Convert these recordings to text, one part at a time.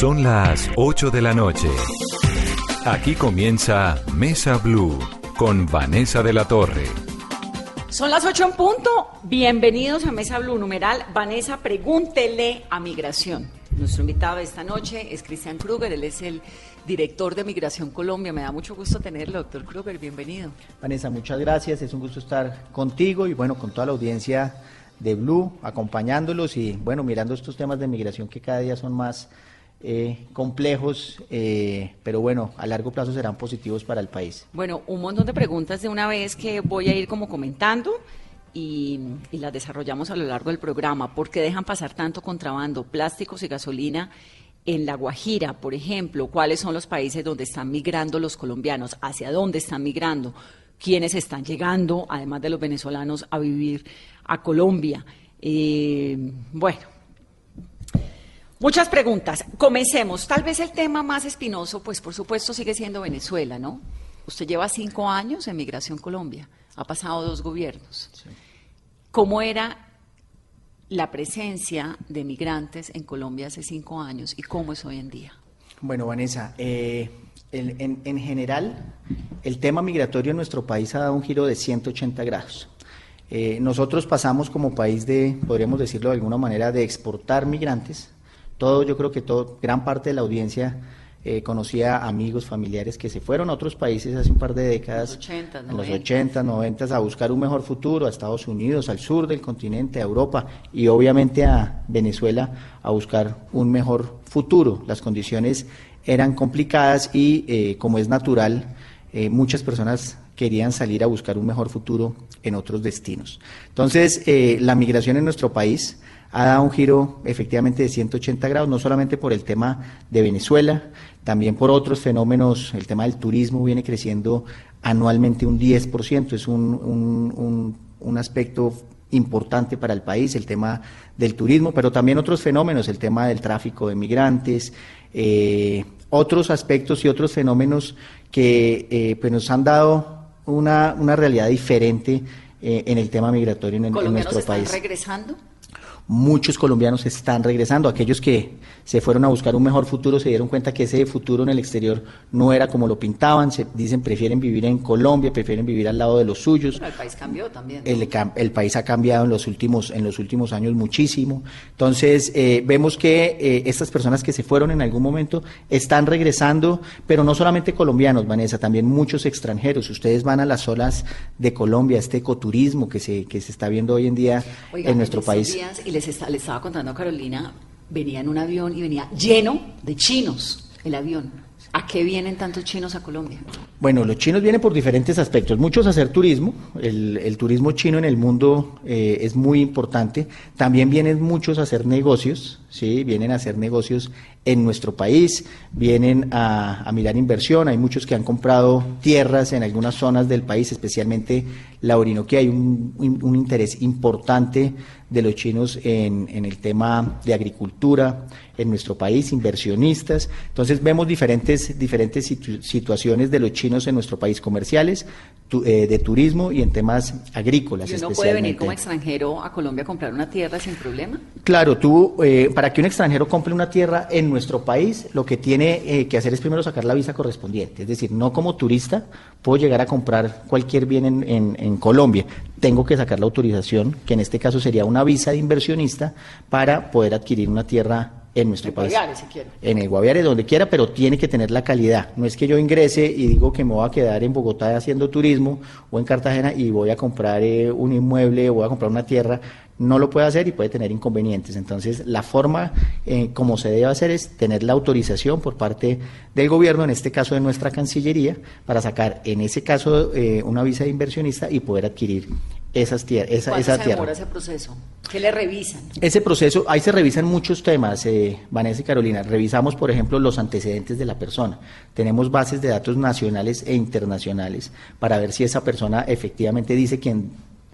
Son las 8 de la noche. Aquí comienza Mesa Blue con Vanessa de la Torre. Son las 8 en punto. Bienvenidos a Mesa Blue numeral. Vanessa, pregúntele a migración. Nuestro invitado de esta noche es Cristian Kruger, él es el director de Migración Colombia. Me da mucho gusto tenerlo, doctor Kruger, bienvenido. Vanessa, muchas gracias, es un gusto estar contigo y bueno, con toda la audiencia de Blue, acompañándolos y bueno, mirando estos temas de migración que cada día son más eh, complejos, eh, pero bueno, a largo plazo serán positivos para el país. Bueno, un montón de preguntas de una vez que voy a ir como comentando y, las desarrollamos a lo largo del programa. ¿Por qué dejan pasar tanto contrabando, plásticos y gasolina? En La Guajira, por ejemplo, ¿cuáles son los países donde están migrando los colombianos? ¿Hacia dónde están migrando? ¿Quiénes están llegando, además de los venezolanos, a vivir a Colombia? Eh, bueno, Muchas preguntas. Comencemos. Tal vez el tema más espinoso, pues por supuesto sigue siendo Venezuela, ¿no? Usted lleva cinco años en Migración Colombia, ha pasado dos gobiernos. ¿Cómo era la presencia de migrantes en Colombia hace cinco años y cómo es hoy en día? Bueno, Vanessa, eh, en, en general, el tema migratorio en nuestro país ha dado un giro de 180 grados. Eh, nosotros pasamos como país de, podríamos decirlo de alguna manera, de exportar migrantes todo, yo creo que todo, gran parte de la audiencia eh, conocía amigos, familiares que se fueron a otros países hace un par de décadas, en los 80, 90, a buscar un mejor futuro, a Estados Unidos, al sur del continente, a Europa y obviamente a Venezuela a buscar un mejor futuro. Las condiciones eran complicadas y, eh, como es natural, eh, muchas personas querían salir a buscar un mejor futuro en otros destinos. Entonces, la migración en nuestro país ha dado un giro efectivamente de 180 grados, no solamente por el tema de Venezuela, también por otros fenómenos, el tema del turismo viene creciendo anualmente un 10%, es un, un, un, aspecto importante para el país, el tema del turismo, pero también otros fenómenos, el tema del tráfico de migrantes, eh, otros aspectos y otros fenómenos que eh, pues nos han dado una, una realidad diferente eh, en el tema migratorio en, en nuestro están país. regresando? Muchos colombianos están regresando, aquellos que se fueron a buscar un mejor futuro se dieron cuenta que ese futuro en el exterior no era como lo pintaban, se dicen prefieren vivir en Colombia, prefieren vivir al lado de los suyos. Pero el país cambió también. El, el, país ha cambiado en los últimos, en los últimos años muchísimo. Entonces, eh, vemos que eh, estas personas que se fueron en algún momento están regresando, pero no solamente colombianos, Vanessa, también muchos extranjeros. Ustedes van a las olas de Colombia, este ecoturismo que se, que se está viendo hoy en día en nuestro país. y les, está, les estaba contando a Carolina, venía en un avión y venía lleno de chinos el avión. ¿A qué vienen tantos chinos a Colombia? Bueno, los chinos vienen por diferentes aspectos. Muchos a hacer turismo. El, el turismo chino en el mundo eh, es muy importante. También vienen muchos a hacer negocios. ¿sí? Vienen a hacer negocios en nuestro país. Vienen a, a, mirar inversión. Hay muchos que han comprado tierras en algunas zonas del país, especialmente la Orinoquia. Hay un, un, un interés importante de los chinos en, en el tema de agricultura en nuestro país, inversionistas. Entonces vemos diferentes, diferentes situ situaciones de los chinos en nuestro país, comerciales, tu, eh, de turismo y en temas agrícolas. ¿Y uno puede venir como extranjero a Colombia a comprar una tierra sin problema? Claro, tú, eh, para que un extranjero compre una tierra en nuestro país, lo que tiene eh, que hacer es primero sacar la visa correspondiente. Es decir, no como turista puedo llegar a comprar cualquier bien en, en, en Colombia. Tengo que sacar la autorización, que en este caso sería una visa de inversionista, para poder adquirir una tierra en nuestro en país. Guaviare, si quiere. En el Guaviare, donde quiera, pero tiene que tener la calidad. No es que yo ingrese y digo que me voy a quedar en Bogotá haciendo turismo o en Cartagena y voy a comprar eh, un inmueble o voy a comprar una tierra. No lo puede hacer y puede tener inconvenientes. Entonces, la forma eh, como se debe hacer es tener la autorización por parte del gobierno, en este caso de nuestra Cancillería, para sacar, en ese caso, eh, una visa de inversionista y poder adquirir esas tierras. Esa, ¿Cuánto esa se tierra. ese proceso? ¿Qué le revisan? Ese proceso, ahí se revisan muchos temas, eh, Vanessa y Carolina. Revisamos, por ejemplo, los antecedentes de la persona. Tenemos bases de datos nacionales e internacionales para ver si esa persona efectivamente dice quién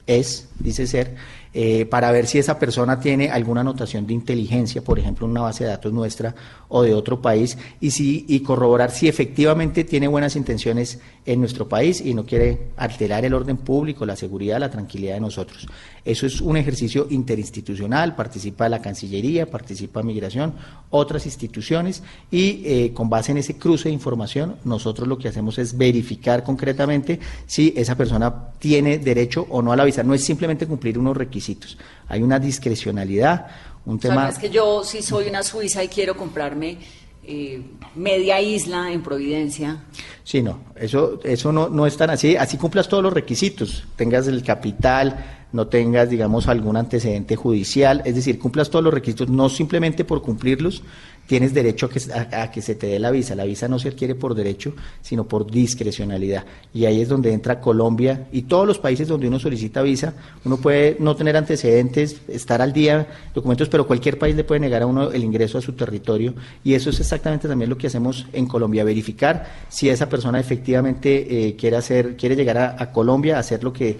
es, dice ser, eh, para ver si esa persona tiene alguna anotación de inteligencia, por ejemplo, en una base de datos nuestra o de otro país, y, si, y corroborar si efectivamente tiene buenas intenciones en nuestro país y no quiere alterar el orden público, la seguridad, la tranquilidad de nosotros. Eso es un ejercicio interinstitucional, participa la Cancillería, participa Migración, otras instituciones, y eh, con base en ese cruce de información, nosotros lo que hacemos es verificar concretamente si esa persona tiene derecho o no a la visa. No es simplemente cumplir unos requisitos hay una discrecionalidad, un tema... es que yo si soy una suiza y quiero comprarme eh, media isla en Providencia. Sí, no, eso, eso no, no es tan así. Así cumplas todos los requisitos, tengas el capital, no tengas, digamos, algún antecedente judicial, es decir, cumplas todos los requisitos, no simplemente por cumplirlos, tienes derecho a que, a, que, se te dé la visa. La visa no se adquiere por derecho, sino por discrecionalidad. Y ahí es donde entra Colombia y todos los países donde uno solicita visa. Uno puede no tener antecedentes, estar al día, documentos, pero cualquier país le puede negar a uno el ingreso a su territorio. Y eso es exactamente también lo que hacemos en Colombia, verificar si esa persona efectivamente eh, quiere hacer, quiere llegar a, a Colombia hacer lo que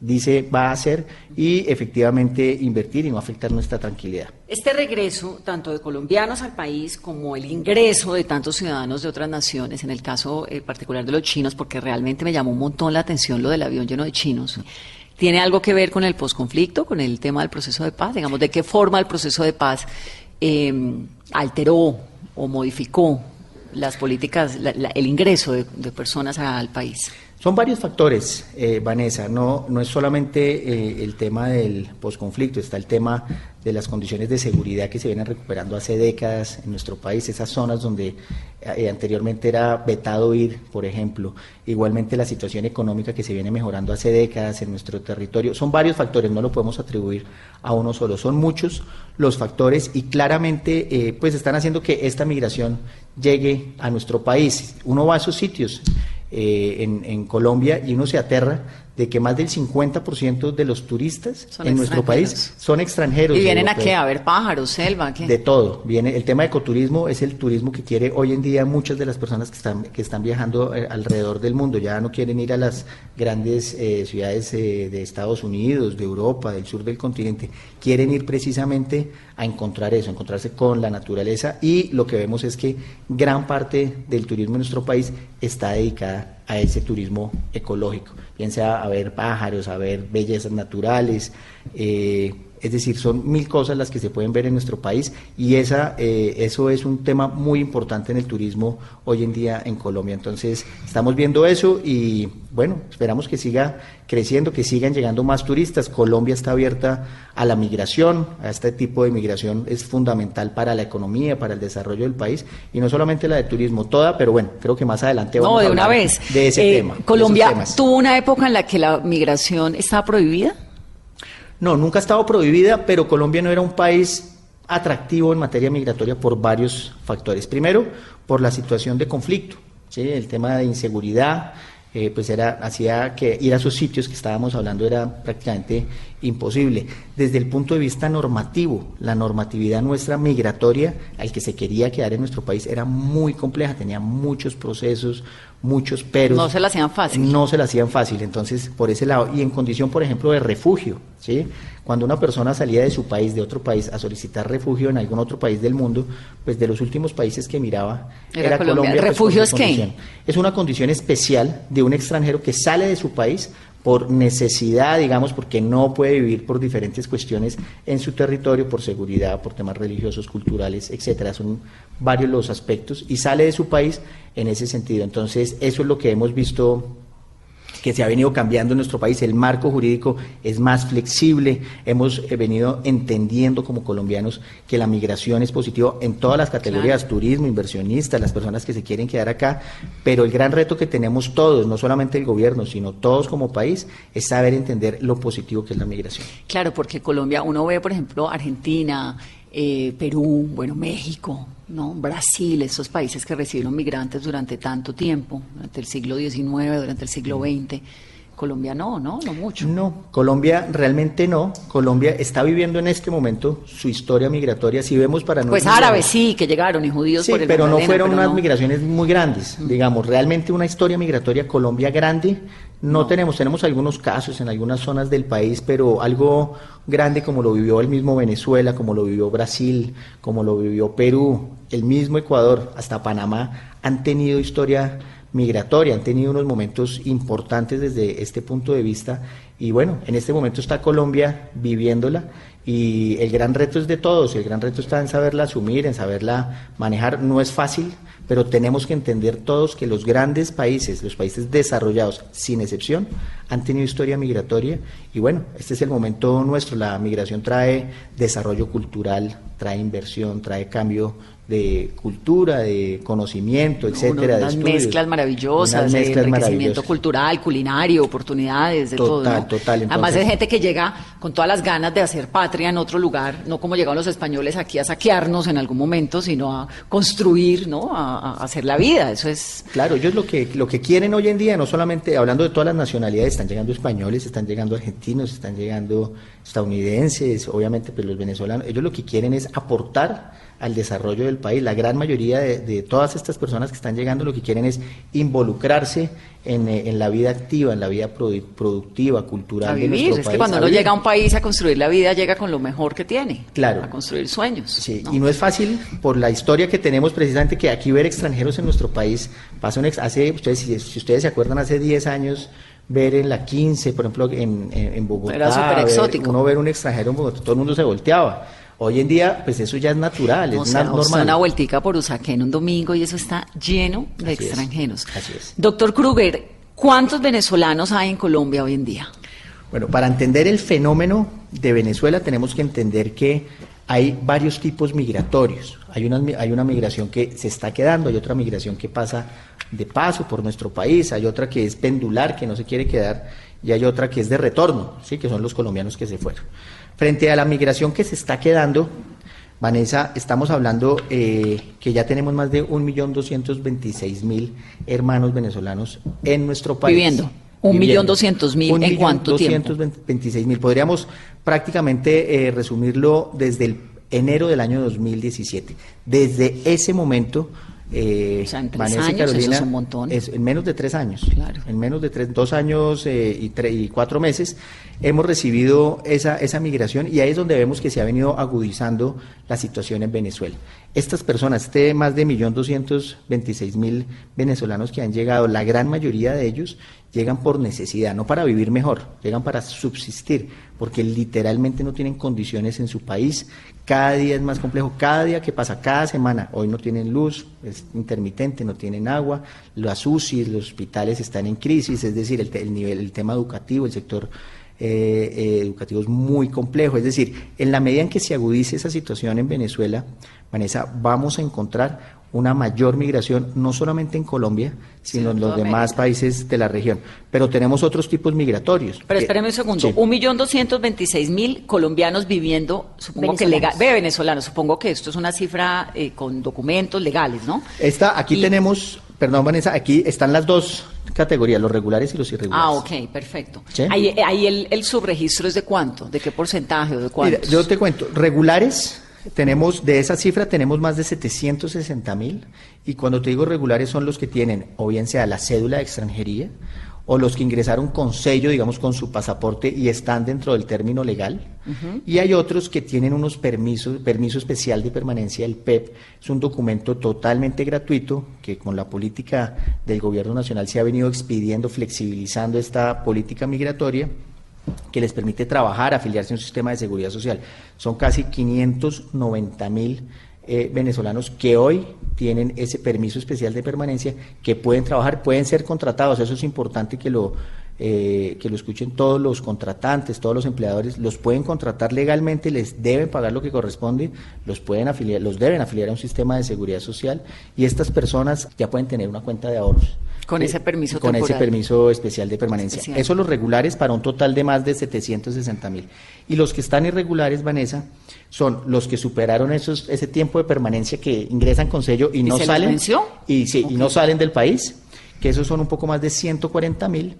dice va a hacer y efectivamente invertir y no afectar nuestra tranquilidad. Este regreso, tanto de colombianos al país como el ingreso de tantos ciudadanos de otras naciones, en el caso eh, particular de los chinos, porque realmente me llamó un montón la atención lo del avión lleno de chinos, ¿tiene algo que ver con el posconflicto, con el tema del proceso de paz? Digamos, ¿de qué forma el proceso de paz em, alteró o modificó las políticas, el ingreso de personas al país? Son varios factores, eh, Vanessa, no, no es solamente eh, el tema del posconflicto, está el tema de las condiciones de seguridad que se vienen recuperando hace décadas en nuestro país, esas zonas donde eh, anteriormente era vetado ir, por ejemplo, igualmente la situación económica que se viene mejorando hace décadas en nuestro territorio, son varios factores, no lo podemos atribuir a uno solo, son muchos los factores y claramente pues están haciendo que esta migración llegue a nuestro país. Uno va a esos sitios eh, en, en, Colombia y uno se aterra de que más del 50% de los turistas en nuestro país son extranjeros. ¿Y vienen a qué? ¿A ver pájaros, selva? ¿qué? De todo. Viene, el tema de ecoturismo es el turismo que quiere hoy en día muchas de las personas que están, que están viajando eh, alrededor del mundo. Ya no quieren ir a las grandes eh, ciudades eh, de Estados Unidos, de Europa, del sur del continente. Quieren ir precisamente a encontrar eso, a encontrarse con la naturaleza. Y lo que vemos es que gran parte del turismo en nuestro país está dedicada a ese turismo ecológico, bien a ver pájaros, a ver bellezas naturales, eh, es decir, son mil cosas las que se pueden ver en nuestro país y esa, eh, eso es un tema muy importante en el turismo hoy en día en Colombia. Entonces, estamos viendo eso y bueno, esperamos que siga creciendo, que sigan llegando más turistas. Colombia está abierta a la migración, a este tipo de migración es fundamental para la economía, para el desarrollo del país y no solamente la de turismo, toda, pero bueno, creo que más adelante vamos de a una vez. de ese eh, tema. Colombia tuvo una época en la que la migración estaba prohibida. No, nunca ha estado prohibida, pero Colombia no era un país atractivo en materia migratoria por varios factores. Primero, por la situación de conflicto, el tema de inseguridad, eh, pues era hacía que ir a esos sitios que estábamos hablando era prácticamente imposible. Desde el punto de vista normativo, la normatividad nuestra migratoria al que se quería quedar en nuestro país era muy compleja, tenía muchos procesos, muchos peros. No se la hacían fácil. No se la hacían fácil, entonces por ese lado, y en condición, por ejemplo, de refugio, ¿sí? Cuando una persona salía de su país, de otro país, a solicitar refugio en algún otro país del mundo, pues de los últimos países que miraba era, Colombia. Pues, ¿Refugio es qué? Es una condición especial de un extranjero que sale de su país por necesidad, digamos, porque no puede vivir por diferentes cuestiones en su territorio, por seguridad, por temas religiosos, culturales, etcétera. Son varios los aspectos y sale de su país en ese sentido. Entonces, eso es lo que hemos visto que se ha venido cambiando en nuestro país. El marco jurídico es más flexible. Hemos eh, venido entendiendo como colombianos que la migración es positiva en todas las categorías, turismo, inversionistas, las personas que se quieren quedar acá. Pero el gran reto que tenemos todos, no solamente el gobierno, sino todos como país, es saber entender lo positivo que es la migración. Claro, porque Colombia, uno ve, por ejemplo, Argentina, eh, Perú, bueno, México, ¿no? Brasil, esos países que recibieron migrantes durante tanto tiempo, durante el siglo XIX, durante el siglo XX. Colombia no, ¿no? No mucho. No, Colombia realmente no. Colombia está viviendo en este momento su historia migratoria. Si vemos para Pues árabes sí, que llegaron y judíos sí, por el pero no fueron unas migraciones muy grandes. Digamos, realmente una historia migratoria Colombia grande No, tenemos, tenemos algunos casos en algunas zonas del país, pero algo grande como lo vivió el mismo Venezuela, como lo vivió Brasil, como lo vivió Perú, el mismo Ecuador, hasta Panamá, han tenido historia migratoria, han tenido unos momentos importantes desde este punto de vista. Y bueno, en este momento está Colombia viviéndola y el gran reto es de todos, el gran reto está en saberla asumir, en saberla manejar, no es fácil, pero tenemos que entender todos que los grandes países, los países desarrollados, sin excepción, han tenido historia migratoria. Y bueno, este es el momento nuestro, la migración trae desarrollo cultural, trae inversión, trae cambio de cultura, de conocimiento, etcétera. Unas mezclas maravillosas, de enriquecimiento cultural, culinario, oportunidades, de todo. Total, total. Además es gente que llega con todas las ganas de hacer patria en otro lugar, no como llegaron los españoles aquí a saquearnos en algún momento, sino a construir, ¿no? A, a hacer la vida. Eso es. Claro, ellos lo que lo que quieren hoy en día, no solamente hablando de todas las nacionalidades, están llegando españoles, están llegando argentinos, están llegando estadounidenses, obviamente, pero los venezolanos. Ellos lo que quieren es aportar al desarrollo del país. La gran mayoría de, todas estas personas que están llegando lo que quieren es involucrarse en, eh, la vida activa, en la vida productiva, cultural. A vivir, es que cuando uno llega a un país a construir la vida, llega con lo mejor que tiene. Claro. A construir sueños. Sí, y no es fácil por la historia que tenemos precisamente que aquí ver extranjeros en nuestro país, pasa un hace, ustedes, si, ustedes se acuerdan, hace 10 años ver en la 15, por ejemplo, en, en, Bogotá. Era súper exótico. uno ver un extranjero en Bogotá, todo el mundo se volteaba. Hoy en día, pues eso ya es natural, es normal. una vueltica por Usaquén un domingo y eso está lleno de extranjeros. así es. Doctor Kruger, ¿cuántos venezolanos hay en Colombia hoy en día? Bueno, para entender el fenómeno de Venezuela tenemos que entender que hay varios tipos migratorios. Hay una, hay una migración que se está quedando, hay otra migración que pasa de paso por nuestro país, hay otra que es pendular, que no se quiere quedar, y hay otra que es de retorno, ¿sí? que son los colombianos que se fueron. Frente a la migración que se está quedando, Vanessa, estamos hablando eh, que ya tenemos más de 1.226.000 hermanos venezolanos en nuestro país. Viviendo. Un millón doscientos mil en cuánto tiempo? mil. Podríamos prácticamente eh, resumirlo desde el enero del año 2017. Desde ese momento eh, o sea, en tres años, eso es un montón. en menos de tres años, claro. en menos de tres, dos años eh, y, y, cuatro meses, hemos recibido esa, esa migración y ahí es donde vemos que se ha venido agudizando la situación en Venezuela. Estas personas, este más de 1.226.000 venezolanos que han llegado, la gran mayoría de ellos llegan por necesidad, no para vivir mejor, llegan para subsistir, porque literalmente no tienen condiciones en su país. Cada día es más complejo, cada día que pasa, cada semana, hoy no tienen luz, es intermitente, no tienen agua, las UCI, los hospitales están en crisis, es decir, el, nivel, el tema educativo, el sector eh, eh, educativo es muy complejo. Es decir, en la medida en que se agudice esa situación en Venezuela, Vanessa, vamos a encontrar una mayor migración, no solamente en Colombia, sino en los demás países de la región. Pero tenemos otros tipos migratorios. Pero espéreme un segundo, un millón doscientos veintiséis mil colombianos viviendo, supongo que legal, ve venezolanos, supongo que esto es una cifra eh, con documentos legales, ¿no? Esta, aquí tenemos, perdón Vanessa, aquí están las dos categorías, los regulares y los irregulares. Ah, ok, perfecto. Ahí, el, el, subregistro es de cuánto, de qué porcentaje o de cuánto. yo te cuento, regulares tenemos, de esa cifra tenemos más de 760 mil y cuando te digo regulares son los que tienen o bien sea la cédula de extranjería o los que ingresaron con sello, digamos, con su pasaporte y están dentro del término legal. Y hay otros que tienen unos permisos, permiso especial de permanencia, el PEP, es un documento totalmente gratuito que con la política del gobierno nacional se ha venido expidiendo, flexibilizando esta política migratoria que les permite trabajar, afiliarse a un sistema de seguridad social. Son casi 590 mil eh, venezolanos que hoy tienen ese permiso especial de permanencia, que pueden trabajar, pueden ser contratados. Eso es importante que lo, eh, que lo escuchen todos los contratantes, todos los empleadores, los pueden contratar legalmente, les deben pagar lo que corresponde, los pueden afiliar, los deben afiliar a un sistema de seguridad social y estas personas ya pueden tener una cuenta de ahorros. Con ese permiso Con ese permiso especial de permanencia. Eso los regulares para un total de más de 760 mil. Y los que están irregulares, Vanessa, son los que superaron esos, ese tiempo de permanencia que ingresan con sello y, no salen. Y, sí, y no salen del país, que esos son un poco más de 140 mil.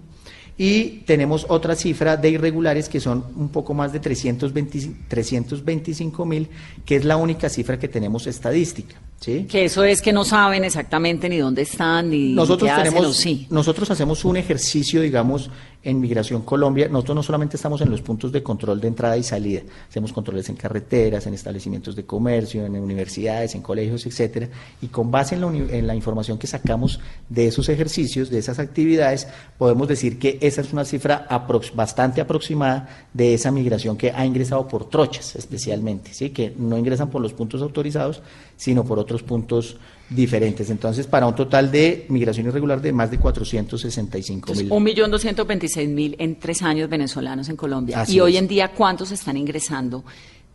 Y tenemos otra cifra de irregulares que son un poco más de 325 mil, que es la única cifra que tenemos estadística. Que eso es que no saben exactamente ni dónde están ni nosotros qué tenemos, sí. Nosotros hacemos un ejercicio, digamos, en Migración Colombia. Nosotros no solamente estamos en los puntos de control de entrada y salida, hacemos controles en carreteras, en establecimientos de comercio, en universidades, en colegios, etcétera. Y con base en la, en la información que sacamos de esos ejercicios, de esas actividades, podemos decir que esa es una cifra bastante aproximada de esa migración que ha ingresado por trochas, especialmente, sí, que no ingresan por los puntos autorizados, sino por otros puntos diferentes. Entonces, para un total de migración irregular de más de 465 mil. Un millón doscientos veintiséis mil en tres años venezolanos en Colombia. y hoy en día, ¿cuántos están ingresando?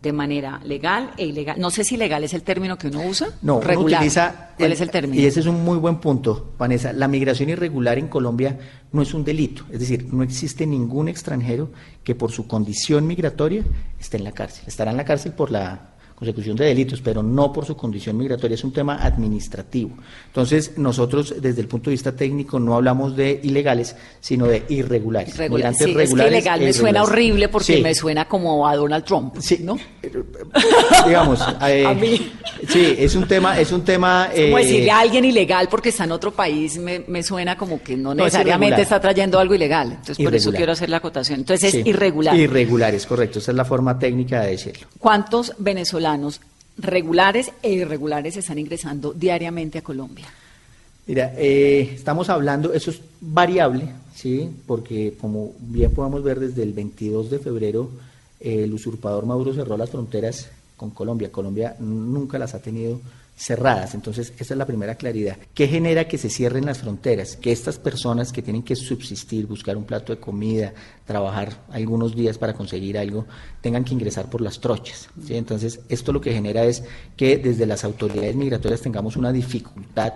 de manera legal e ilegal. No sé si legal es el término que uno usa. No, regular. utiliza. ¿Cuál es el término? Y ese es un muy buen punto, Vanessa. La migración irregular en Colombia no es un delito. Es decir, no existe ningún extranjero que por su condición migratoria esté en la cárcel. Estará en la cárcel por la consecución de delitos, pero no por su condición migratoria, es un tema administrativo. Entonces, nosotros desde el punto de vista técnico no hablamos de ilegales, sino de irregulares. Irregulares, sí, es que ilegal me suena horrible porque me suena como a Donald Trump, sí. ¿no? Digamos, eh, a mí. Sí, es un tema, es un tema. Es como decirle a alguien ilegal porque está en otro país me, suena como que no necesariamente está trayendo algo ilegal. Entonces, por eso quiero hacer la acotación. Entonces, es irregular. Irregulares, correcto. Esa es la forma técnica de decirlo. ¿Cuántos venezolanos regulares e irregulares están ingresando diariamente a Colombia? Mira, eh, estamos hablando, eso es variable, ¿sí? Porque como bien podemos ver desde el 22 de febrero, el usurpador Maduro cerró las fronteras con Colombia. Colombia nunca las ha tenido cerradas. Entonces, esa es la primera claridad. ¿Qué genera que se cierren las fronteras? Que estas personas que tienen que subsistir, buscar un plato de comida, trabajar algunos días para conseguir algo, tengan que ingresar por las trochas. Entonces, esto lo que genera es que desde las autoridades migratorias tengamos una dificultad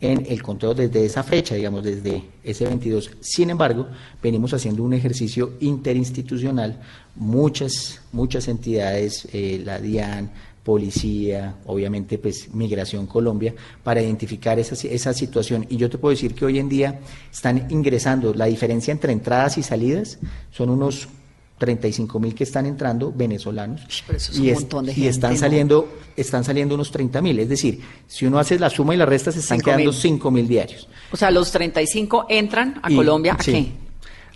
en el conteo desde esa fecha, digamos, desde ese 22. Sin embargo, venimos haciendo un ejercicio interinstitucional, muchas, muchas entidades, eh, la DIAN, policía, obviamente pues Migración Colombia, para identificar esa, esa situación. Y yo te puedo decir que hoy en día están ingresando, la diferencia entre entradas y salidas son unos 35 mil que están entrando venezolanos. Y, y, están saliendo están saliendo unos 30 mil. Es decir si uno hace la suma y la resta se están quedando 5 mil diarios. O sea los 35 entran a Colombia ¿a qué?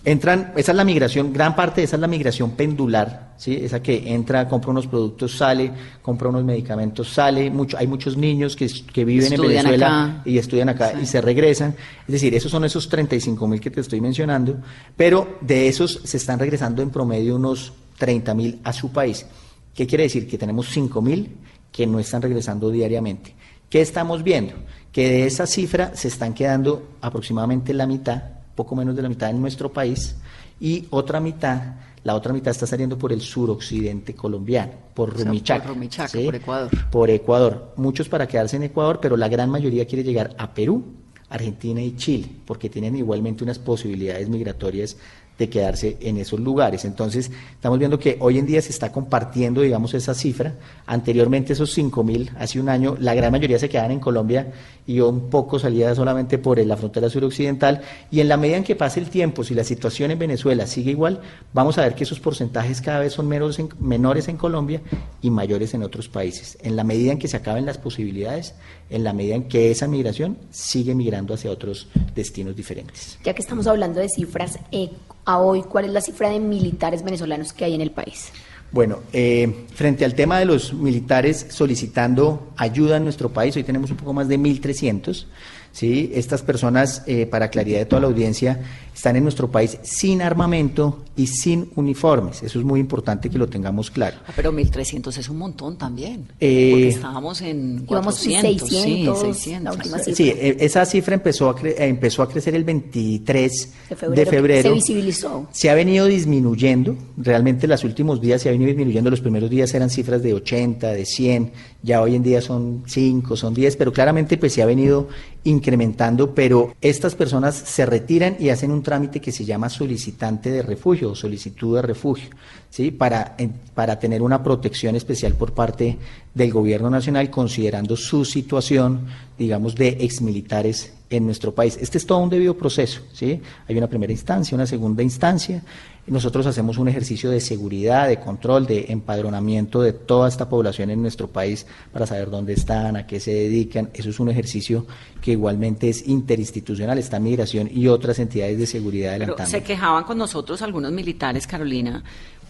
Entran, esa es la migración, gran parte de esa es la migración pendular, ¿sí? esa que entra, compra unos productos, sale, compra unos medicamentos, sale, mucho, hay muchos niños que, que viven en Venezuela y estudian acá y se regresan, es decir, esos son esos 35 mil que te estoy mencionando, pero de esos se están regresando en promedio unos 30 mil a su país. ¿Qué quiere decir? Que tenemos 5 mil que no están regresando diariamente. ¿Qué estamos viendo? Que de esa cifra se están quedando aproximadamente la mitad poco menos de la mitad en nuestro país, y otra mitad, la otra mitad está saliendo por el suroccidente colombiano, por Rumichaca. por Rumichaca, por Ecuador. Por Ecuador. Muchos para quedarse en Ecuador, pero la gran mayoría quiere llegar a Perú, Argentina y Chile, porque tienen igualmente unas posibilidades migratorias de quedarse en esos lugares. Entonces, estamos viendo que hoy en día se está compartiendo, digamos, esa cifra. Anteriormente, esos 5 mil, hace un año, la gran mayoría se quedaban en Colombia y un poco salía solamente por la frontera suroccidental. Y en la medida en que pase el tiempo, si la situación en Venezuela sigue igual, vamos a ver que esos porcentajes cada vez son menores en, menores en Colombia y mayores en otros países. En la medida en que se acaben las posibilidades, en la medida en que esa migración sigue migrando hacia otros destinos diferentes. Ya que estamos hablando de cifras, eh, a hoy, ¿cuál es la cifra de militares venezolanos que hay en el país? Bueno, eh, frente al tema de los militares solicitando ayuda en nuestro país, hoy tenemos un poco más de 1.300. ¿sí? Estas personas, eh, para claridad de toda la audiencia, están en nuestro país sin armamento y sin uniformes. Eso es muy importante que lo tengamos claro. Ah, pero 1.300 es un montón también. Eh, porque estábamos en 400, 600, sí, 600. Sí, e, esa cifra empezó a, empezó a crecer el 23 de febrero, Se visibilizó. Se ha venido disminuyendo. Realmente los últimos días se ha venido disminuyendo. Los primeros días eran cifras de 80, de 100. Ya hoy en día son 5, son 10. Pero claramente pues se ha venido incrementando. Pero estas personas se retiran y hacen un trámite que se llama solicitante de refugio o solicitud de refugio, ¿sí? para, para tener una protección especial por parte del gobierno nacional considerando su situación, digamos, de exmilitares en nuestro país. Este es todo un debido proceso, ¿sí? Hay una primera instancia, una segunda instancia. Nosotros hacemos un ejercicio de seguridad, de control, de empadronamiento de toda esta población en nuestro país para saber dónde están, a qué se dedican. Eso es un ejercicio que igualmente es interinstitucional, está Migración y otras entidades de seguridad adelantando. se quejaban con nosotros algunos militares, Carolina,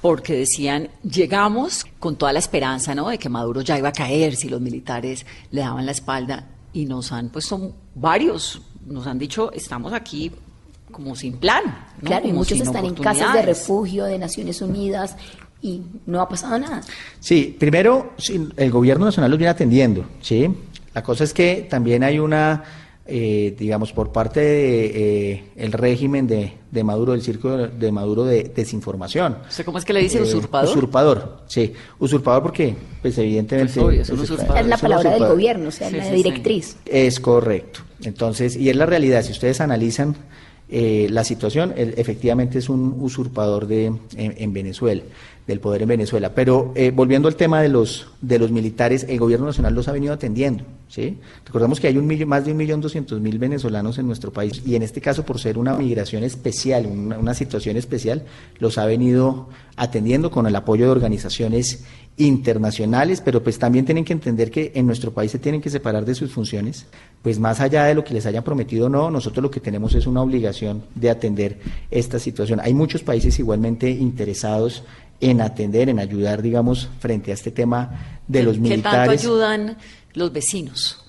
porque decían, llegamos con toda la esperanza, ¿no?, de que Maduro ya iba a caer si los militares le daban la espalda y nos han puesto varios, nos han dicho, estamos aquí como sin plan. Claro, y muchos están en casas de refugio de Naciones Unidas y no ha pasado nada. Sí, primero, el gobierno nacional los viene atendiendo, ¿sí? La cosa es que también hay una eh, digamos, por parte del de, eh, régimen de, de, Maduro, del circo de Maduro de desinformación. ¿Cómo es que le dice eh, usurpador? Usurpador, sí. Usurpador porque, pues evidentemente... Pues es, la palabra del gobierno, o sea, la directriz. Es correcto. Entonces, y es la realidad, si ustedes analizan la situación, efectivamente es un usurpador de, en Venezuela del poder en Venezuela. Pero eh, volviendo al tema de los, de los militares, el gobierno nacional los ha venido atendiendo. ¿sí? Recordemos que hay un millón, más de un millón doscientos mil venezolanos en nuestro país y en este caso, por ser una migración especial, una, una situación especial, los ha venido atendiendo con el apoyo de organizaciones internacionales, pero pues también tienen que entender que en nuestro país se tienen que separar de sus funciones, pues más allá de lo que les hayan prometido o no, nosotros lo que tenemos es una obligación de atender esta situación. Hay muchos países igualmente interesados en atender, en ayudar, digamos, frente a este tema de los militares. ¿Qué tanto ayudan los vecinos?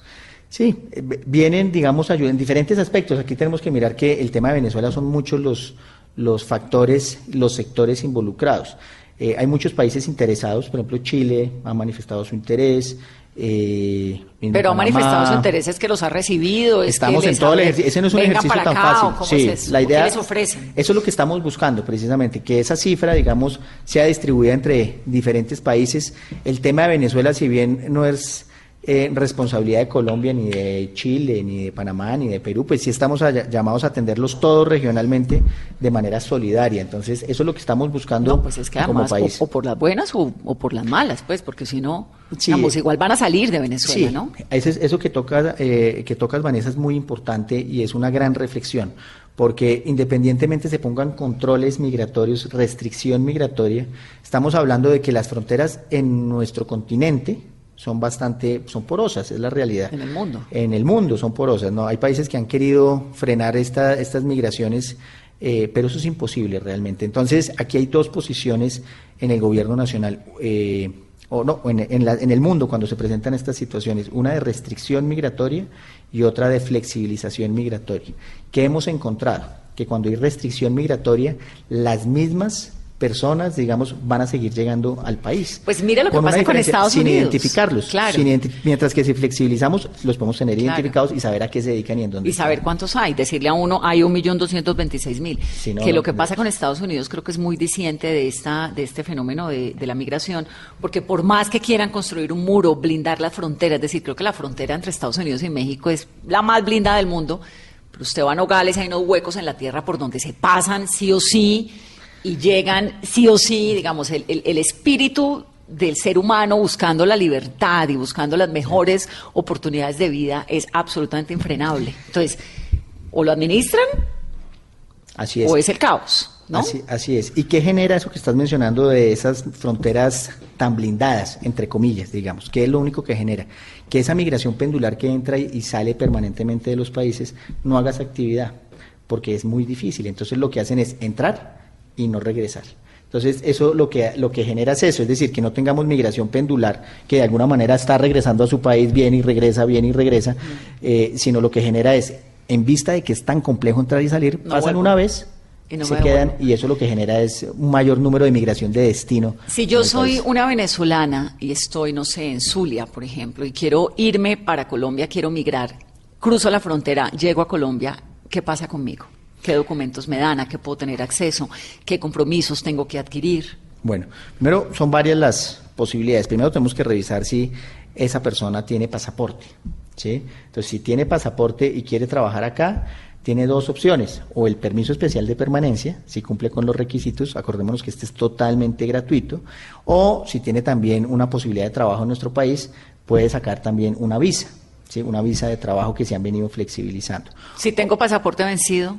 Sí, eh, vienen, digamos, ayudan en diferentes aspectos. Aquí tenemos que mirar que el tema de Venezuela son muchos los, los factores, los sectores involucrados. Eh, hay muchos países interesados, por ejemplo, Chile ha manifestado su interés, eh, Pero ha manifestado su interés, es que los ha recibido. estamos en todo el ejercicio. Ese no es un ejercicio tan fácil. Sí, la idea. les ofrecen? Eso es lo que estamos buscando, precisamente, que esa cifra, digamos, sea distribuida entre diferentes países. El tema de Venezuela, si bien no es eh, responsabilidad de Colombia, ni de Chile, ni de Panamá, ni de Perú, pues sí estamos llamados a atenderlos todos regionalmente de manera solidaria. Entonces, eso es lo que estamos buscando pues es que como país. O, por las buenas o, por las malas, pues, porque si no, igual van a salir de Venezuela, ¿no? Eso, eso que, toca, eh, que tocas, Vanessa, es muy importante y es una gran reflexión porque independientemente se pongan controles migratorios, restricción migratoria, estamos hablando de que las fronteras en nuestro continente, son bastante, son porosas, es la realidad. En el mundo. En el mundo son porosas, ¿no? Hay países que han querido frenar esta, estas migraciones, eh, pero eso es imposible realmente. Entonces, aquí hay dos posiciones en el gobierno nacional, eh, o no, en, en, la, en el mundo cuando se presentan estas situaciones, una de restricción migratoria y otra de flexibilización migratoria. ¿Qué hemos encontrado? Que cuando hay restricción migratoria, las mismas personas, digamos, van a seguir llegando al país. Pues mira lo que pasa con Estados sin Unidos. identificarlos. Claro. mientras que si flexibilizamos, los podemos tener identificados y saber a qué se dedican y en dónde. Y saber cuántos hay. Decirle a uno, hay un millón doscientos veintiséis mil. que lo que pasa con Estados Unidos creo que es muy diciente de, esta, de este fenómeno de, de la migración, porque por más que quieran construir un muro, blindar la frontera, es decir, creo que la frontera entre Estados Unidos y México es la más blindada del mundo, pero usted va a Nogales, hay unos huecos en la tierra por donde se pasan sí o sí y llegan sí o sí, digamos, el, el, espíritu del ser humano buscando la libertad y buscando las mejores oportunidades de vida es absolutamente infrenable. Entonces, o lo administran así es. o es el caos. ¿no? Así, así, es. ¿Y qué genera eso que estás mencionando de esas fronteras tan blindadas, entre comillas, digamos? ¿Qué es lo único que genera? Que esa migración pendular que entra y sale permanentemente de los países no haga esa actividad, porque es muy difícil. Entonces lo que hacen es entrar, y no regresar. Entonces, eso lo que, lo que genera es eso, es decir, que no tengamos migración pendular, que de alguna manera está regresando a su país, viene y regresa, viene y regresa, eh, sino lo que genera es, en vista de que es tan complejo entrar y salir, pasan una vez, y se quedan, y eso lo que genera es un mayor número de migración de destino. Si yo soy una venezolana y estoy, no sé, en Zulia, por ejemplo, y quiero irme para Colombia, quiero migrar, cruzo la frontera, llego a Colombia, ¿qué pasa conmigo? Qué documentos me dan, a qué puedo tener acceso, qué compromisos tengo que adquirir. Bueno, primero son varias las posibilidades. Primero tenemos que revisar si esa persona tiene pasaporte. ¿sí? Entonces, si tiene pasaporte y quiere trabajar acá, tiene dos opciones, o el permiso especial de permanencia, si cumple con los requisitos, acordémonos que este es totalmente gratuito, o si tiene también una posibilidad de trabajo en nuestro país, puede sacar también una visa. ¿sí? una visa de trabajo que se han venido flexibilizando. Si tengo pasaporte vencido.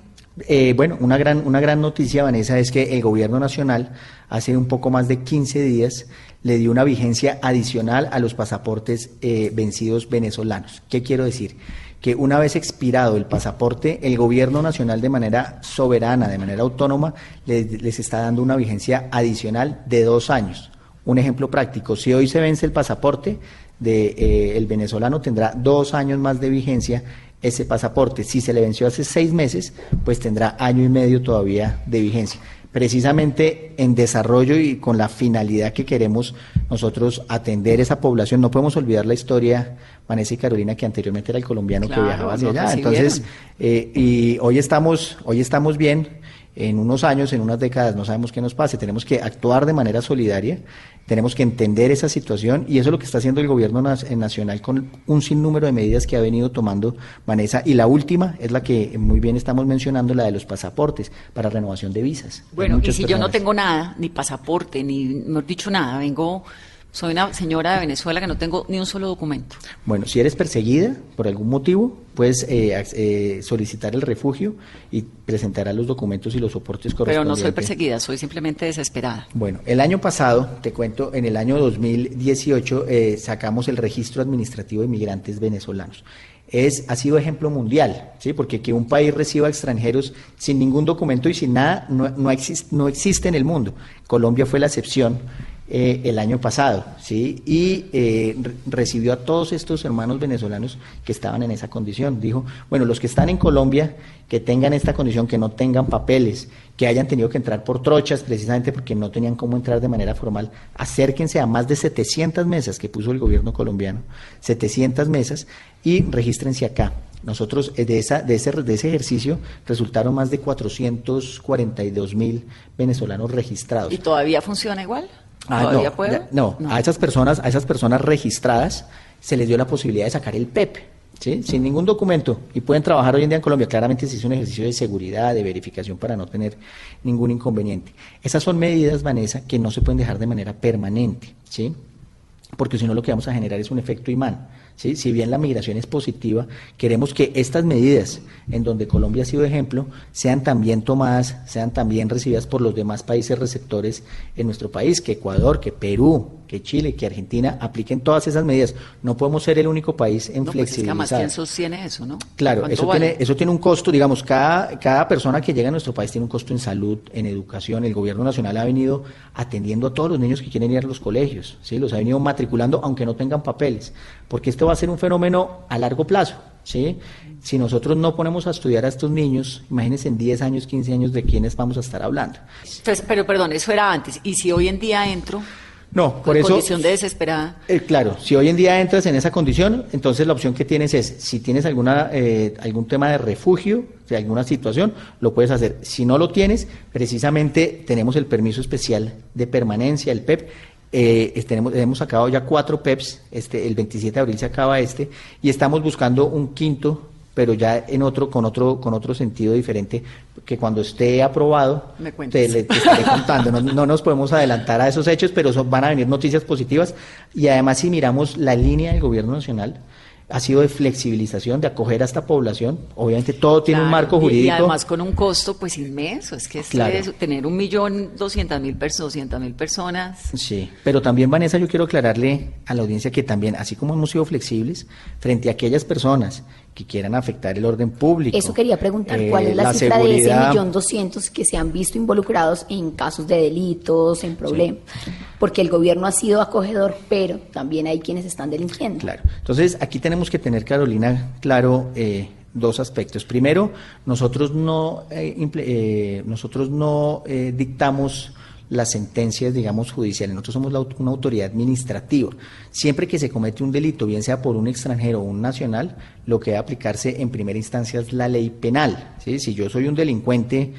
Eh, bueno, una gran, una gran noticia, Vanessa, es que el gobierno nacional hace un poco más de 15 días le dio una vigencia adicional a los pasaportes eh, vencidos venezolanos. ¿Qué quiero decir? Que una vez expirado el pasaporte, el gobierno nacional de manera soberana, de manera autónoma, les, les está dando una vigencia adicional de dos años. Un ejemplo práctico, si hoy se vence el pasaporte, de, eh, el venezolano tendrá dos años más de vigencia ese pasaporte. Si se le venció hace seis meses, pues tendrá año y medio todavía de vigencia. Precisamente en desarrollo y con la finalidad que queremos nosotros atender esa población, no podemos olvidar la historia, Vanessa y Carolina, que anteriormente era el colombiano que viajaba hacia allá. Entonces, eh, y hoy estamos, hoy estamos bien en unos años, en unas décadas, no sabemos qué nos pase. Tenemos que actuar de manera solidaria, tenemos que entender esa situación y eso es lo que está haciendo el gobierno eh, nacional con un sinnúmero de medidas que ha venido tomando Vanessa. Y la última es la que muy bien estamos mencionando, la de los pasaportes para renovación de visas. Bueno, y si yo no tengo nada, ni pasaporte, ni, no he dicho nada, vengo soy una señora de Venezuela que no tengo ni un solo documento. Bueno, si eres perseguida por algún motivo, puedes eh, eh, solicitar el refugio y presentará los documentos y los soportes correspondientes. Pero no soy perseguida, soy simplemente desesperada. Bueno, el año pasado, te cuento, en el año 2018 eh, sacamos el registro administrativo de inmigrantes venezolanos. Es, ha sido ejemplo mundial, ¿sí? porque que un país reciba extranjeros sin ningún documento y sin nada no, no, no existe en el mundo. Colombia fue la excepción eh, el año pasado, ¿sí? Y eh, recibió a todos estos hermanos venezolanos que estaban en esa condición. Dijo, bueno, los que están en Colombia, que tengan esta condición, que no tengan papeles, que hayan tenido que entrar por trochas precisamente porque no tenían cómo entrar de manera formal, acérquense a más de 700 mesas que puso el gobierno colombiano, 700 mesas, y regístrense acá. Nosotros eh, de, esa, de, ese, de ese ejercicio resultaron más de 442 mil venezolanos registrados. ¿Y todavía funciona igual? Ah, ¿Todavía no, no, a esas personas, a esas personas registradas se les dio la posibilidad de sacar el PEP, ¿sí? sin ningún documento, y pueden trabajar hoy en día en Colombia. Claramente se hizo un ejercicio de seguridad, de verificación para no tener ningún inconveniente. Esas son medidas, Vanessa, que no se pueden dejar de manera permanente, ¿sí? Porque si no lo que vamos a generar es un efecto imán. Si bien la migración es positiva, queremos que estas medidas, en donde Colombia ha sido ejemplo, sean también tomadas, sean también recibidas por los demás países receptores en nuestro país, que Ecuador, que Perú, que Chile, que Argentina apliquen todas esas medidas. No podemos ser el único país en no, flexibilizar. Pues es que ¿quién sostiene eso, no? Claro, eso tiene, eso tiene un costo, digamos, cada, cada persona que llega a nuestro país tiene un costo en salud, en educación. El gobierno nacional ha venido atendiendo a todos los niños que quieren ir a los colegios, ¿sí? Los ha venido matriculando aunque no tengan papeles, porque esto va a ser un fenómeno a largo plazo, ¿sí? Si nosotros no ponemos a estudiar a estos niños, imagínense en 10 años, 15 años de quiénes vamos a estar hablando. Pues, pero perdón, eso era antes. ¿Y si hoy en día entro? No, por eso. condición de desesperada. Eh, claro, si hoy en día entras en esa condición, entonces la opción que tienes es, si tienes alguna eh, algún tema de refugio, de alguna situación, lo puedes hacer. Si no lo tienes, precisamente tenemos el permiso especial de permanencia, el PEP. Eh, tenemos, hemos sacado ya cuatro PEPs, este, el 27 de abril se acaba este, y estamos buscando un quinto pero ya en otro, con otro, con otro sentido diferente, que cuando esté aprobado, te, le, estaré contando. No, nos podemos adelantar a esos hechos, pero van a venir noticias positivas. Y además, si miramos la línea del gobierno nacional, ha sido de flexibilización, de acoger a esta población. Obviamente todo tiene un marco jurídico. Y, además con un costo pues inmenso, es que es tener un millón doscientas mil mil personas. Sí, pero también Vanessa, yo quiero aclararle a la audiencia que también, así como hemos sido flexibles frente a aquellas personas que quieran afectar el orden público. Eso quería preguntar, ¿cuál es la, eh, cifra de ese millón doscientos que se han visto involucrados en casos de delitos, en problemas? Porque el gobierno ha sido acogedor, pero también hay quienes están delinquiendo. Claro. Entonces, aquí tenemos que tener, Carolina, claro eh, dos aspectos. Primero, nosotros no, eh, nosotros no dictamos las sentencias, digamos, judiciales. Nosotros somos una autoridad administrativa. Siempre que se comete un delito, bien sea por un extranjero o un nacional, lo que debe aplicarse en primera instancia es la ley penal. Si yo soy un delincuente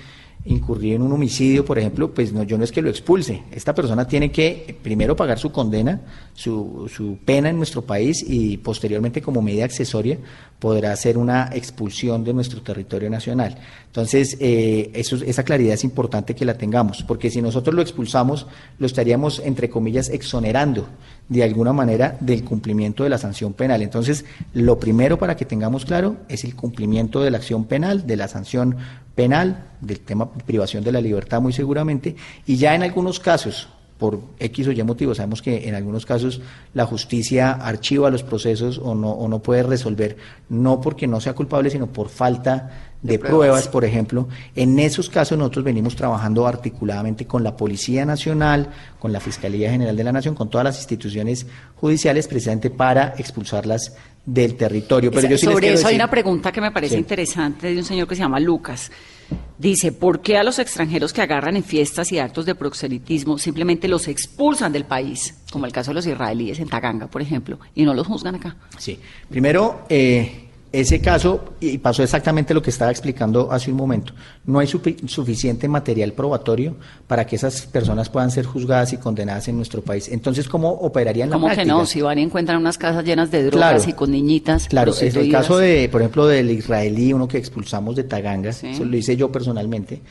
incurrir en un homicidio, por ejemplo, pues no, yo no es que lo expulse. Esta persona tiene que primero pagar su condena, su, su pena en nuestro país y posteriormente como medida accesoria podrá hacer una expulsión de nuestro territorio nacional. Entonces, eh, eso, esa claridad es importante que la tengamos, porque si nosotros lo expulsamos, lo estaríamos, entre comillas, exonerando de alguna manera del cumplimiento de la sanción penal. Entonces, lo primero para que tengamos claro es el cumplimiento de la acción penal, de la sanción penal, del tema privación de la libertad muy seguramente, y ya en algunos casos, por X o Y motivos, sabemos que en algunos casos la justicia archiva los procesos o no, o no puede resolver, no porque no sea culpable, sino por falta de, pruebas. por ejemplo. En esos casos nosotros venimos trabajando articuladamente con la Policía Nacional, con la Fiscalía General de la Nación, con todas las instituciones judiciales, precisamente para expulsarlas del territorio. Pero yo sobre eso hay una pregunta que me parece interesante de un señor que se llama Lucas. Dice, ¿por qué a los extranjeros que agarran en fiestas y actos de proxenitismo simplemente los expulsan del país, como el caso de los israelíes en Taganga, por ejemplo, y no los juzgan acá? Sí, primero, eh, ese caso, y pasó exactamente lo que estaba explicando hace un momento, no hay suficiente material probatorio para que esas personas puedan ser juzgadas y condenadas en nuestro país. Entonces, ¿cómo operarían la práctica? ¿Cómo que no? Si van y encuentran unas casas llenas de drogas y con niñitas. Claro, es el caso de, por ejemplo, del israelí, uno que expulsamos de Taganga, eso lo hice yo personalmente,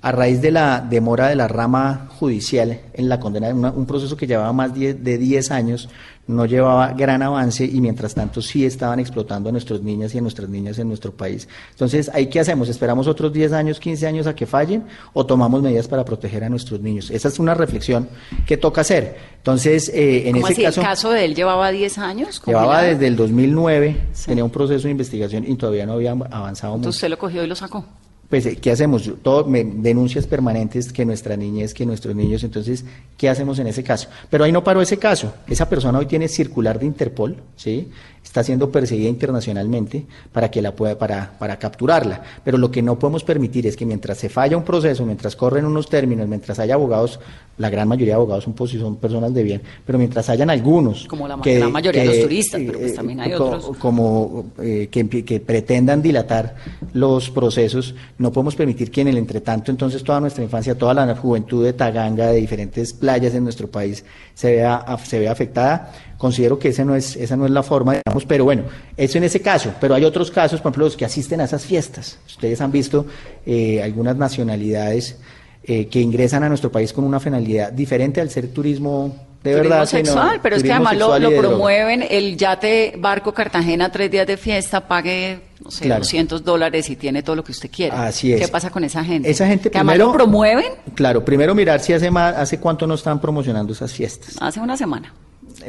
a raíz de la demora de la rama judicial en la condena, de un proceso que llevaba más de 10 años, no llevaba gran avance y mientras tanto sí estaban explotando a nuestros niñas y a nuestras niñas en nuestro país. Entonces, ¿ahí qué hacemos? ¿Esperamos otros 10 años, 15 años a que fallen o tomamos medidas para proteger a nuestros niños? Esa es una reflexión que toca hacer. Entonces, eh, en ese caso... ¿El caso de él llevaba 10 años? Llevaba desde el 2009, tenía un proceso de investigación y todavía no había avanzado Entonces, usted lo cogió y lo sacó pues, eh, ¿qué hacemos? Todo, denuncias permanentes que nuestra niñez, que nuestros niños, entonces, ¿qué hacemos en ese caso? Pero ahí no paró ese caso. Esa persona hoy tiene circular de Interpol, ¿sí? Está siendo perseguida internacionalmente para que la pueda, para, para capturarla. Pero lo que no podemos permitir es que mientras se falla un proceso, mientras corren unos términos, mientras haya abogados, la gran mayoría de abogados son, son personas de bien, pero mientras hayan algunos como la, que, mayoría de los turistas, pero pues también hay otros como eh, que, que, pretendan dilatar los procesos, no podemos permitir que en el entretanto entonces toda nuestra infancia, toda la juventud de Taganga, de diferentes playas en nuestro país se vea se vea afectada Considero que esa no es, esa no es la forma, digamos, pero bueno, eso en ese caso, pero hay otros casos, por ejemplo, los que asisten a esas fiestas. Ustedes han visto eh, algunas nacionalidades eh, que ingresan a nuestro país con una finalidad diferente al ser turismo de verdad. sexual, pero es que además lo, promueven, el yate barco Cartagena, tres días de fiesta, pague, no sé, 200 dólares y tiene todo lo que usted quiera. Así es. ¿Qué pasa con esa gente? Esa gente que además lo promueven. Claro, primero mirar si hace, más, hace cuánto no están promocionando esas fiestas. Hace una semana.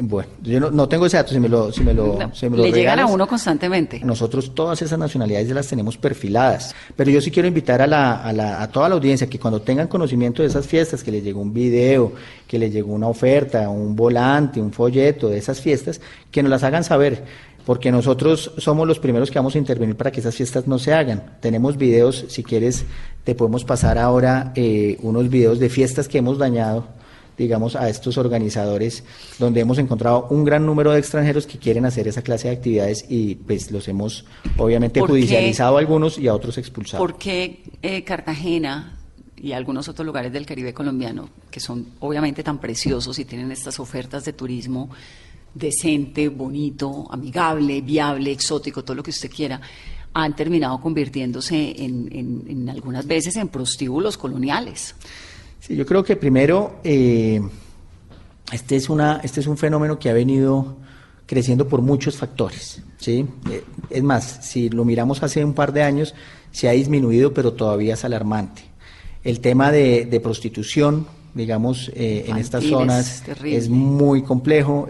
Bueno, yo no, tengo ese dato, si me lo, si me lo, Le llegan a uno constantemente. Nosotros todas esas nacionalidades ya las tenemos perfiladas, pero yo sí quiero invitar a, la, a, la, a toda la audiencia que cuando tengan conocimiento de esas fiestas, que les llegó un video, que les llegó una oferta, un volante, un folleto de esas fiestas, que nos las hagan saber porque nosotros somos los primeros que vamos a intervenir para que esas fiestas no se hagan. Tenemos videos, si quieres, te podemos pasar ahora eh, unos videos de fiestas que hemos dañado digamos, a estos organizadores, donde hemos encontrado un gran número de extranjeros que quieren hacer esa clase de actividades y pues los hemos obviamente judicializado a algunos y a otros expulsado. ¿Por qué eh, Cartagena y algunos otros lugares del Caribe colombiano, que son obviamente tan preciosos y tienen estas ofertas de turismo decente, bonito, amigable, viable, exótico, todo lo que usted quiera, han terminado convirtiéndose en, en algunas veces en prostíbulos coloniales? Sí, yo creo que primero, eh, este, es una, este es un fenómeno que ha venido creciendo por muchos factores. ¿sí? Eh, es más, si lo miramos hace un par de años, se ha disminuido, pero todavía es alarmante. El tema de, prostitución, digamos, eh, en estas zonas es, muy complejo.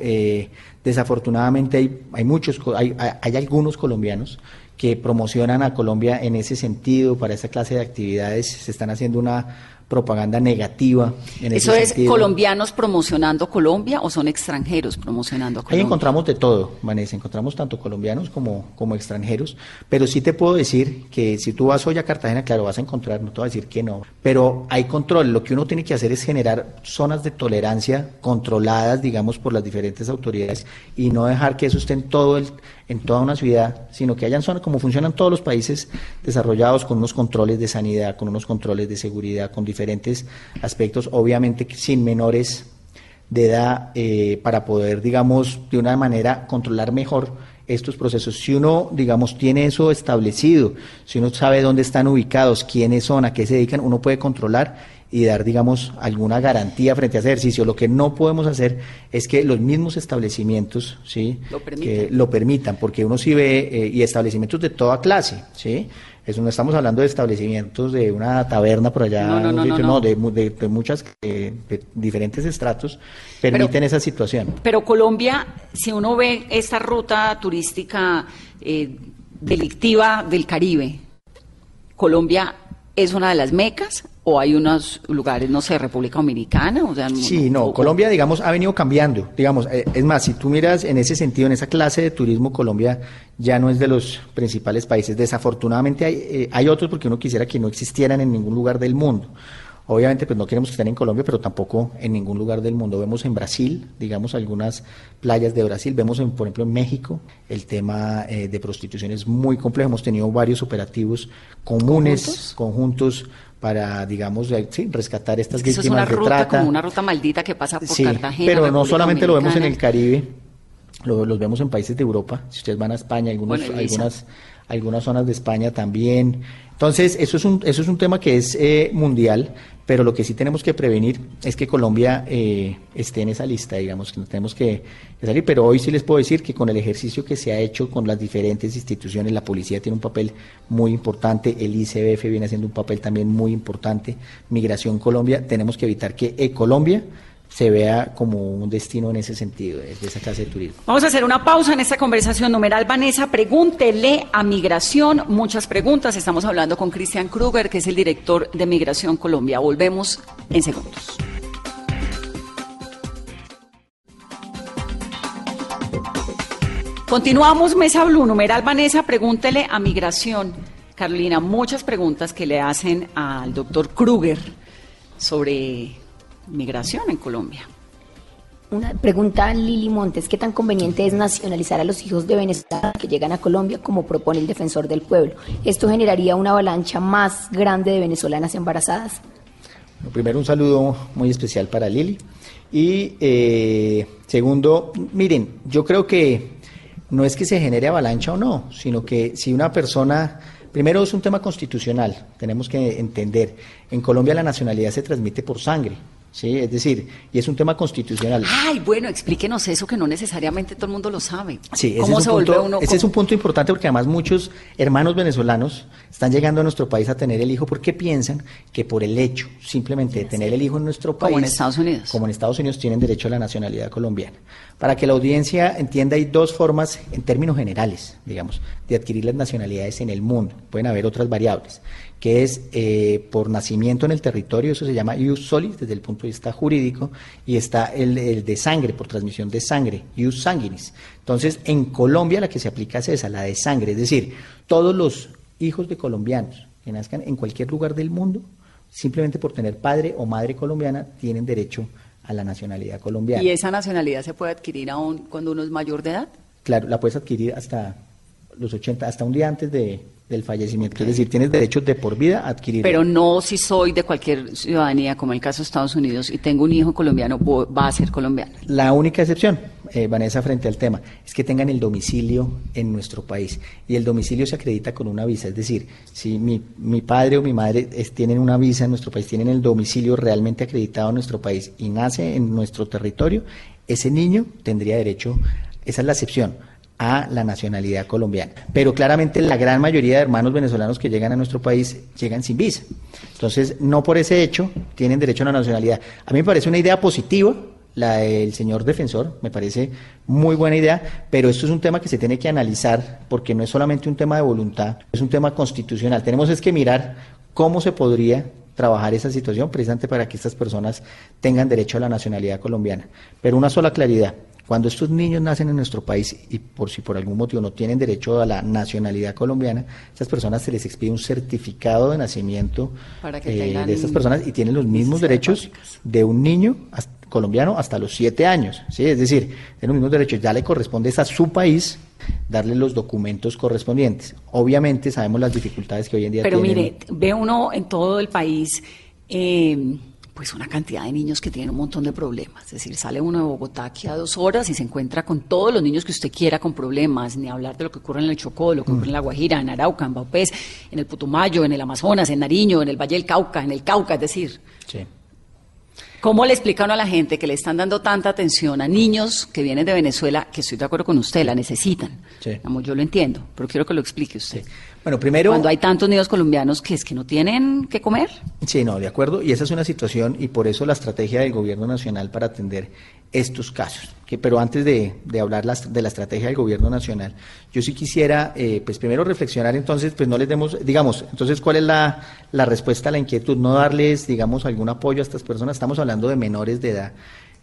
desafortunadamente hay, hay muchos, hay, hay algunos colombianos que promocionan a Colombia en ese sentido, para esa clase de actividades. Se están haciendo una propaganda negativa. En ¿Eso es colombianos promocionando Colombia o son extranjeros promocionando Colombia? Ahí encontramos de todo, Vanessa, encontramos tanto colombianos como, como extranjeros, pero sí te puedo decir que si tú vas hoy a Cartagena, claro, vas a encontrar, no te voy a decir que no, pero hay control. Lo que uno tiene que hacer es generar zonas de tolerancia controladas, digamos, por las diferentes autoridades y no dejar que eso esté en todo el en toda una ciudad, sino que hayan zonas como funcionan todos los países desarrollados con unos controles de sanidad, con unos controles de seguridad, con diferentes aspectos, obviamente sin menores de edad, eh, para poder, digamos, de una manera controlar mejor estos procesos. Si uno, digamos, tiene eso establecido, si uno sabe dónde están ubicados, quiénes son, a qué se dedican, uno puede controlar y dar, digamos, alguna garantía frente a ese ejercicio. Lo que no podemos hacer es que los mismos establecimientos, ¿sí? Lo permitan. Que lo permitan, porque uno sí ve, eh, y establecimientos de toda clase, ¿sí? Eso no estamos hablando de establecimientos de una taberna por allá, no, no, no, de, de, muchas, eh, diferentes estratos, permiten esa situación. Pero Colombia, si uno ve esta ruta turística eh, delictiva del Caribe, Colombia es una de las mecas o hay unos lugares, no sé, República Dominicana? O sea, sí, no, Colombia, digamos, ha venido cambiando. Digamos, eh, es más, si tú miras en ese sentido, en esa clase de turismo, Colombia ya no es de los principales países. Desafortunadamente hay, eh, hay otros porque uno quisiera que no existieran en ningún lugar del mundo. Obviamente, pues no queremos que estén en Colombia, pero tampoco en ningún lugar del mundo. Vemos en Brasil, digamos, algunas playas de Brasil. Vemos, en, por ejemplo, en México, el tema eh, de prostitución es muy complejo. Hemos tenido varios operativos comunes, conjuntos, para, digamos, rescatar estas víctimas es una de ruta, Como una ruta maldita que pasa por sí, Pero no solamente lo vemos en el Caribe, lo, los vemos en países de Europa. Si ustedes van a España, algunos, algunas, algunas zonas de España también. Entonces, eso es un, eso es un tema que es eh, mundial, pero lo que sí tenemos que prevenir es que Colombia eh, esté en esa lista, digamos, que no tenemos que, salir, pero hoy sí les puedo decir que con el ejercicio que se ha hecho con las diferentes instituciones, la policía tiene un papel muy importante, el ICBF viene haciendo un papel también muy importante, Migración Colombia, tenemos que evitar que e Colombia se vea como un destino en ese sentido, de esa clase de turismo. Vamos a hacer una pausa en esta conversación. Numeral Vanessa, pregúntele a Migración. Muchas preguntas. Estamos hablando con Cristian Kruger, que es el director de Migración Colombia. Volvemos en segundos. Continuamos, Mesa Blue. Numeral Vanessa, pregúntele a Migración. Carolina, muchas preguntas que le hacen al doctor Kruger sobre migración en Colombia. Una pregunta a Lili Montes, ¿qué tan conveniente es nacionalizar a los hijos de Venezuela que llegan a Colombia como propone el defensor del pueblo? ¿Esto generaría una avalancha más grande de venezolanas embarazadas? primero un saludo muy especial para Lili. Y eh, segundo, miren, yo creo que no es que se genere avalancha o no, sino que si una persona Primero es un tema constitucional, tenemos que entender, en Colombia la nacionalidad se transmite por sangre, Sí, es decir, y es un tema constitucional. Ay, bueno, explíquenos eso que no necesariamente todo el mundo lo sabe. Sí, ese, es, un punto, ese es un punto importante porque además muchos hermanos venezolanos están llegando a nuestro país a tener el hijo porque piensan que por el hecho simplemente de tener el hijo en nuestro país, como en Estados Unidos, como en Estados Unidos tienen derecho a la nacionalidad colombiana. Para que la audiencia entienda, hay dos formas en términos generales, digamos, de adquirir las nacionalidades en el mundo. Pueden haber otras variables que es eh, por nacimiento en el territorio, eso se llama ius solis desde el punto de vista jurídico, y está el, de sangre, por transmisión de sangre, ius sanguinis. Entonces, en Colombia la que se aplica es esa, la de sangre, es decir, todos los hijos de colombianos que nazcan en cualquier lugar del mundo, simplemente por tener padre o madre colombiana, tienen derecho a la nacionalidad colombiana. ¿Y esa nacionalidad se puede adquirir aún cuando uno es mayor de edad? Claro, la puedes adquirir hasta los 80, hasta un día antes de, del fallecimiento. Es decir, tienes derechos de por vida a adquirir. Pero no si soy de cualquier ciudadanía, como el caso de Estados Unidos, y tengo un hijo colombiano, va a ser colombiano. La única excepción, eh, Vanessa, frente al tema, es que tengan el domicilio en nuestro país. Y el domicilio se acredita con una visa. Es decir, si mi, mi padre o mi madre tienen una visa en nuestro país, tienen el domicilio realmente acreditado en nuestro país y nace en nuestro territorio, ese niño tendría derecho, esa es la excepción a la nacionalidad colombiana. Pero claramente la gran mayoría de hermanos venezolanos que llegan a nuestro país llegan sin visa. Entonces, no por ese hecho tienen derecho a la nacionalidad. A mí me parece una idea positiva, la del señor defensor, me parece muy buena idea, pero esto es un tema que se tiene que analizar porque no es solamente un tema de voluntad, es un tema constitucional. Tenemos es que mirar cómo se podría trabajar esa situación precisamente para que estas personas tengan derecho a la nacionalidad colombiana. Pero una sola claridad, cuando estos niños nacen en nuestro país y por si por algún motivo no tienen derecho a la nacionalidad colombiana, estas personas se les expide un certificado de nacimiento eh, de estas personas y tienen los mismos derechos de un niño colombiano hasta los siete años. ¿sí? Es decir, tienen los mismos derechos. Ya le corresponde a su país darle los documentos correspondientes. Obviamente sabemos las dificultades que hoy en día Pero mire, ve uno en todo el país. Eh, pues una cantidad de niños que tienen un montón de problemas. Es decir, sale uno de Bogotá aquí a dos horas y se encuentra con todos los niños que usted quiera con problemas, ni hablar de lo que ocurre en el Chocó, de lo que ocurre en La Guajira, en Arauca, en Baupés, en el Putumayo, en el Amazonas, en Nariño, en el Valle del Cauca, en el Cauca, es decir. Sí. ¿Cómo le explican a la gente que le están dando tanta atención a niños que vienen de Venezuela, que estoy de acuerdo con usted, la necesitan? Sí. yo lo entiendo, pero quiero que lo explique usted. Bueno, primero... Cuando hay tantos niños colombianos que es que no tienen que comer. Sí, no, de acuerdo. Y esa es una situación y por eso la estrategia del gobierno nacional para atender estos casos. Que, pero antes de, hablar de la estrategia del gobierno nacional, yo sí quisiera, eh, pues primero reflexionar entonces, pues no les demos, digamos, entonces, ¿cuál es la, la respuesta a la inquietud? No darles, digamos, algún apoyo a estas personas. Estamos hablando de menores de edad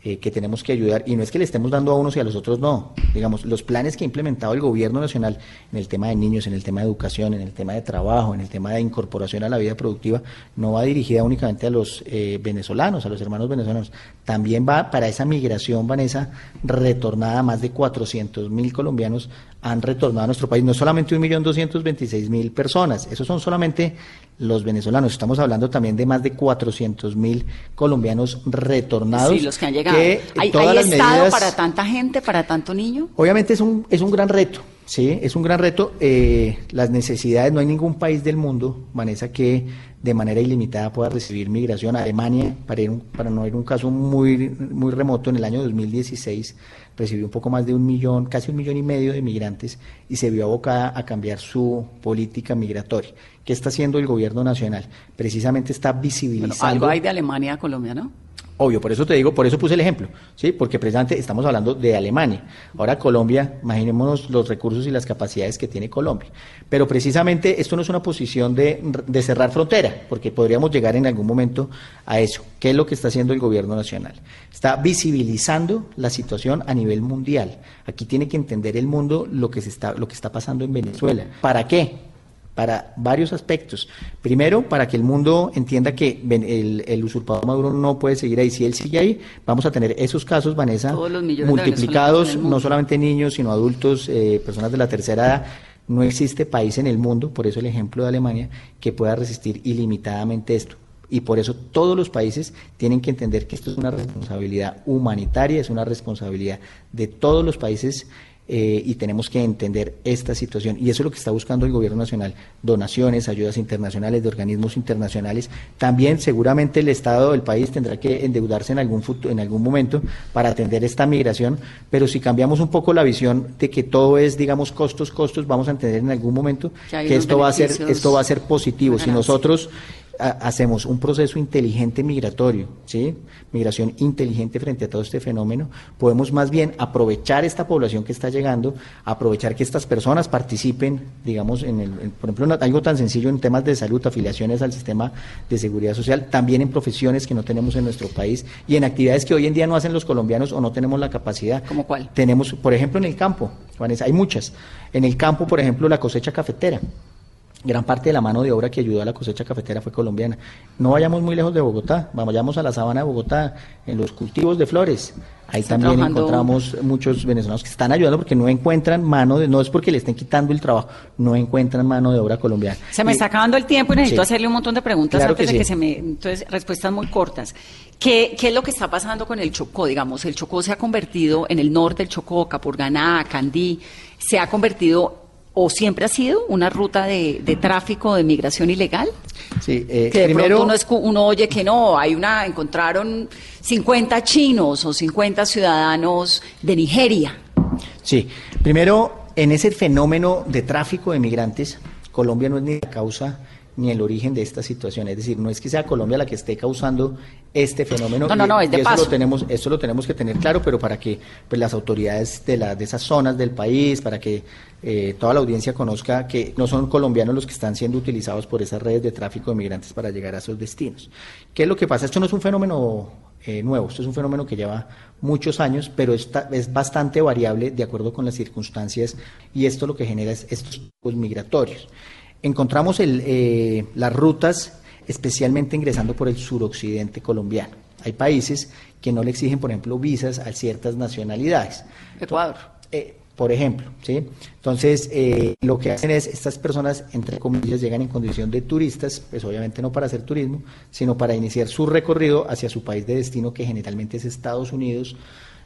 eh, que tenemos que ayudar, y no es que le estemos dando a unos y a los otros no, digamos, los planes que ha implementado el gobierno nacional en el tema de niños, en el tema de educación, en el tema de trabajo, en el tema de incorporación a la vida productiva, no va dirigida únicamente a los eh, venezolanos, a los hermanos venezolanos, también va para esa migración, Vanessa, retornada, más de 400 mil colombianos han retornado a nuestro país, no solamente 1.226.000 personas, esos son solamente los venezolanos, estamos hablando también de más de 400.000 colombianos retornados. Sí, los que han llegado. ¿Hay, estado para tanta gente, para tanto niño? Obviamente es un, es un gran reto, sí, es un gran reto. Eh, las necesidades, no hay ningún país del mundo, Vanessa, que de manera ilimitada pueda recibir migración. Alemania, para, ir para no ir un caso muy, muy remoto, en el año 2016 recibió un poco más de un millón, casi un millón y medio de migrantes y se vio abocada a cambiar su política migratoria. ¿Qué está haciendo el gobierno nacional? Precisamente está visibilizando. algo hay de Alemania a Colombia, ¿no? Obvio, por eso te digo, por eso puse el ejemplo, ¿sí? Porque precisamente estamos hablando de Alemania. Ahora Colombia, imaginémonos los recursos y las capacidades que tiene Colombia. Pero precisamente esto no es una posición de, de cerrar frontera, porque podríamos llegar en algún momento a eso. ¿Qué es lo que está haciendo el gobierno nacional? Está visibilizando la situación a nivel mundial. Aquí tiene que entender el mundo lo que, se está, lo que está pasando en Venezuela. ¿Para qué? Para varios aspectos. Primero, para que el mundo entienda que el, usurpador Maduro no puede seguir ahí. Si él sigue ahí, vamos a tener esos casos, Vanessa, multiplicados, no solamente niños, sino adultos, eh, personas de la tercera edad. No existe país en el mundo, por eso el ejemplo de Alemania, que pueda resistir ilimitadamente esto. Y por eso todos los países tienen que entender que esto es una responsabilidad humanitaria, es una responsabilidad de todos los países eh, y tenemos que entender esta situación. Y eso es lo que está buscando el Gobierno Nacional, donaciones, ayudas internacionales de organismos internacionales. También seguramente el Estado del país tendrá que endeudarse en algún, en algún momento para atender esta migración, pero si cambiamos un poco la visión de que todo es, digamos, costos, costos, vamos a entender en algún momento que, esto va, a ser, esto va a ser positivo. Si nosotros hacemos un proceso inteligente migratorio, ¿sí? migración inteligente frente a todo este fenómeno, podemos más bien aprovechar esta población que está llegando, aprovechar que estas personas participen, digamos, en el, por ejemplo, algo tan sencillo en temas de salud, afiliaciones al sistema de seguridad social, también en profesiones que no tenemos en nuestro país y en actividades que hoy en día no hacen los colombianos o no tenemos la capacidad. ¿Como cuál? Tenemos, por ejemplo, en el campo, hay muchas. En el campo, por ejemplo, la cosecha cafetera gran parte de la mano de obra que ayudó a la cosecha cafetera fue colombiana. No vayamos muy lejos de Bogotá, vayamos a la sabana de Bogotá, en los cultivos de flores. Ahí también encontramos muchos venezolanos que están ayudando porque no encuentran mano de, no es porque le estén quitando el trabajo, no encuentran mano de obra colombiana. Se me está acabando el tiempo y necesito hacerle un montón de preguntas antes de que se me, entonces respuestas muy cortas. ¿Qué, ¿Qué es lo que está pasando con el Chocó? Digamos, el Chocó se ha convertido en el norte del Chocó, Capurganá, Candí, se ha convertido o siempre ha sido una ruta de, tráfico de migración ilegal? Sí, eh, que de primero uno, uno, oye que no, hay una, encontraron 50 chinos o 50 ciudadanos de Nigeria. Sí, primero, en ese fenómeno de tráfico de migrantes, Colombia no es ni la causa ni el origen de esta situación. Es decir, no es que sea Colombia la que esté causando este fenómeno. No, no, no, es de eso Lo tenemos, eso lo tenemos que tener claro, pero para que pues, las autoridades de, la, de esas zonas del país, para que eh, toda la audiencia conozca que no son colombianos los que están siendo utilizados por esas redes de tráfico de migrantes para llegar a esos destinos. ¿Qué es lo que pasa? Esto no es un fenómeno eh, nuevo, esto es un fenómeno que lleva muchos años, pero está, es bastante variable de acuerdo con las circunstancias y esto lo que genera es estos migratorios encontramos eh, las rutas especialmente ingresando por el suroccidente colombiano. Hay países que no le exigen, por ejemplo, visas a ciertas nacionalidades. Ecuador. Eh, por ejemplo, ¿sí? Entonces, eh, lo que hacen es, estas personas, entre comillas, llegan en condición de turistas, pues obviamente no para hacer turismo, sino para iniciar su recorrido hacia su país de destino, que generalmente es Estados Unidos,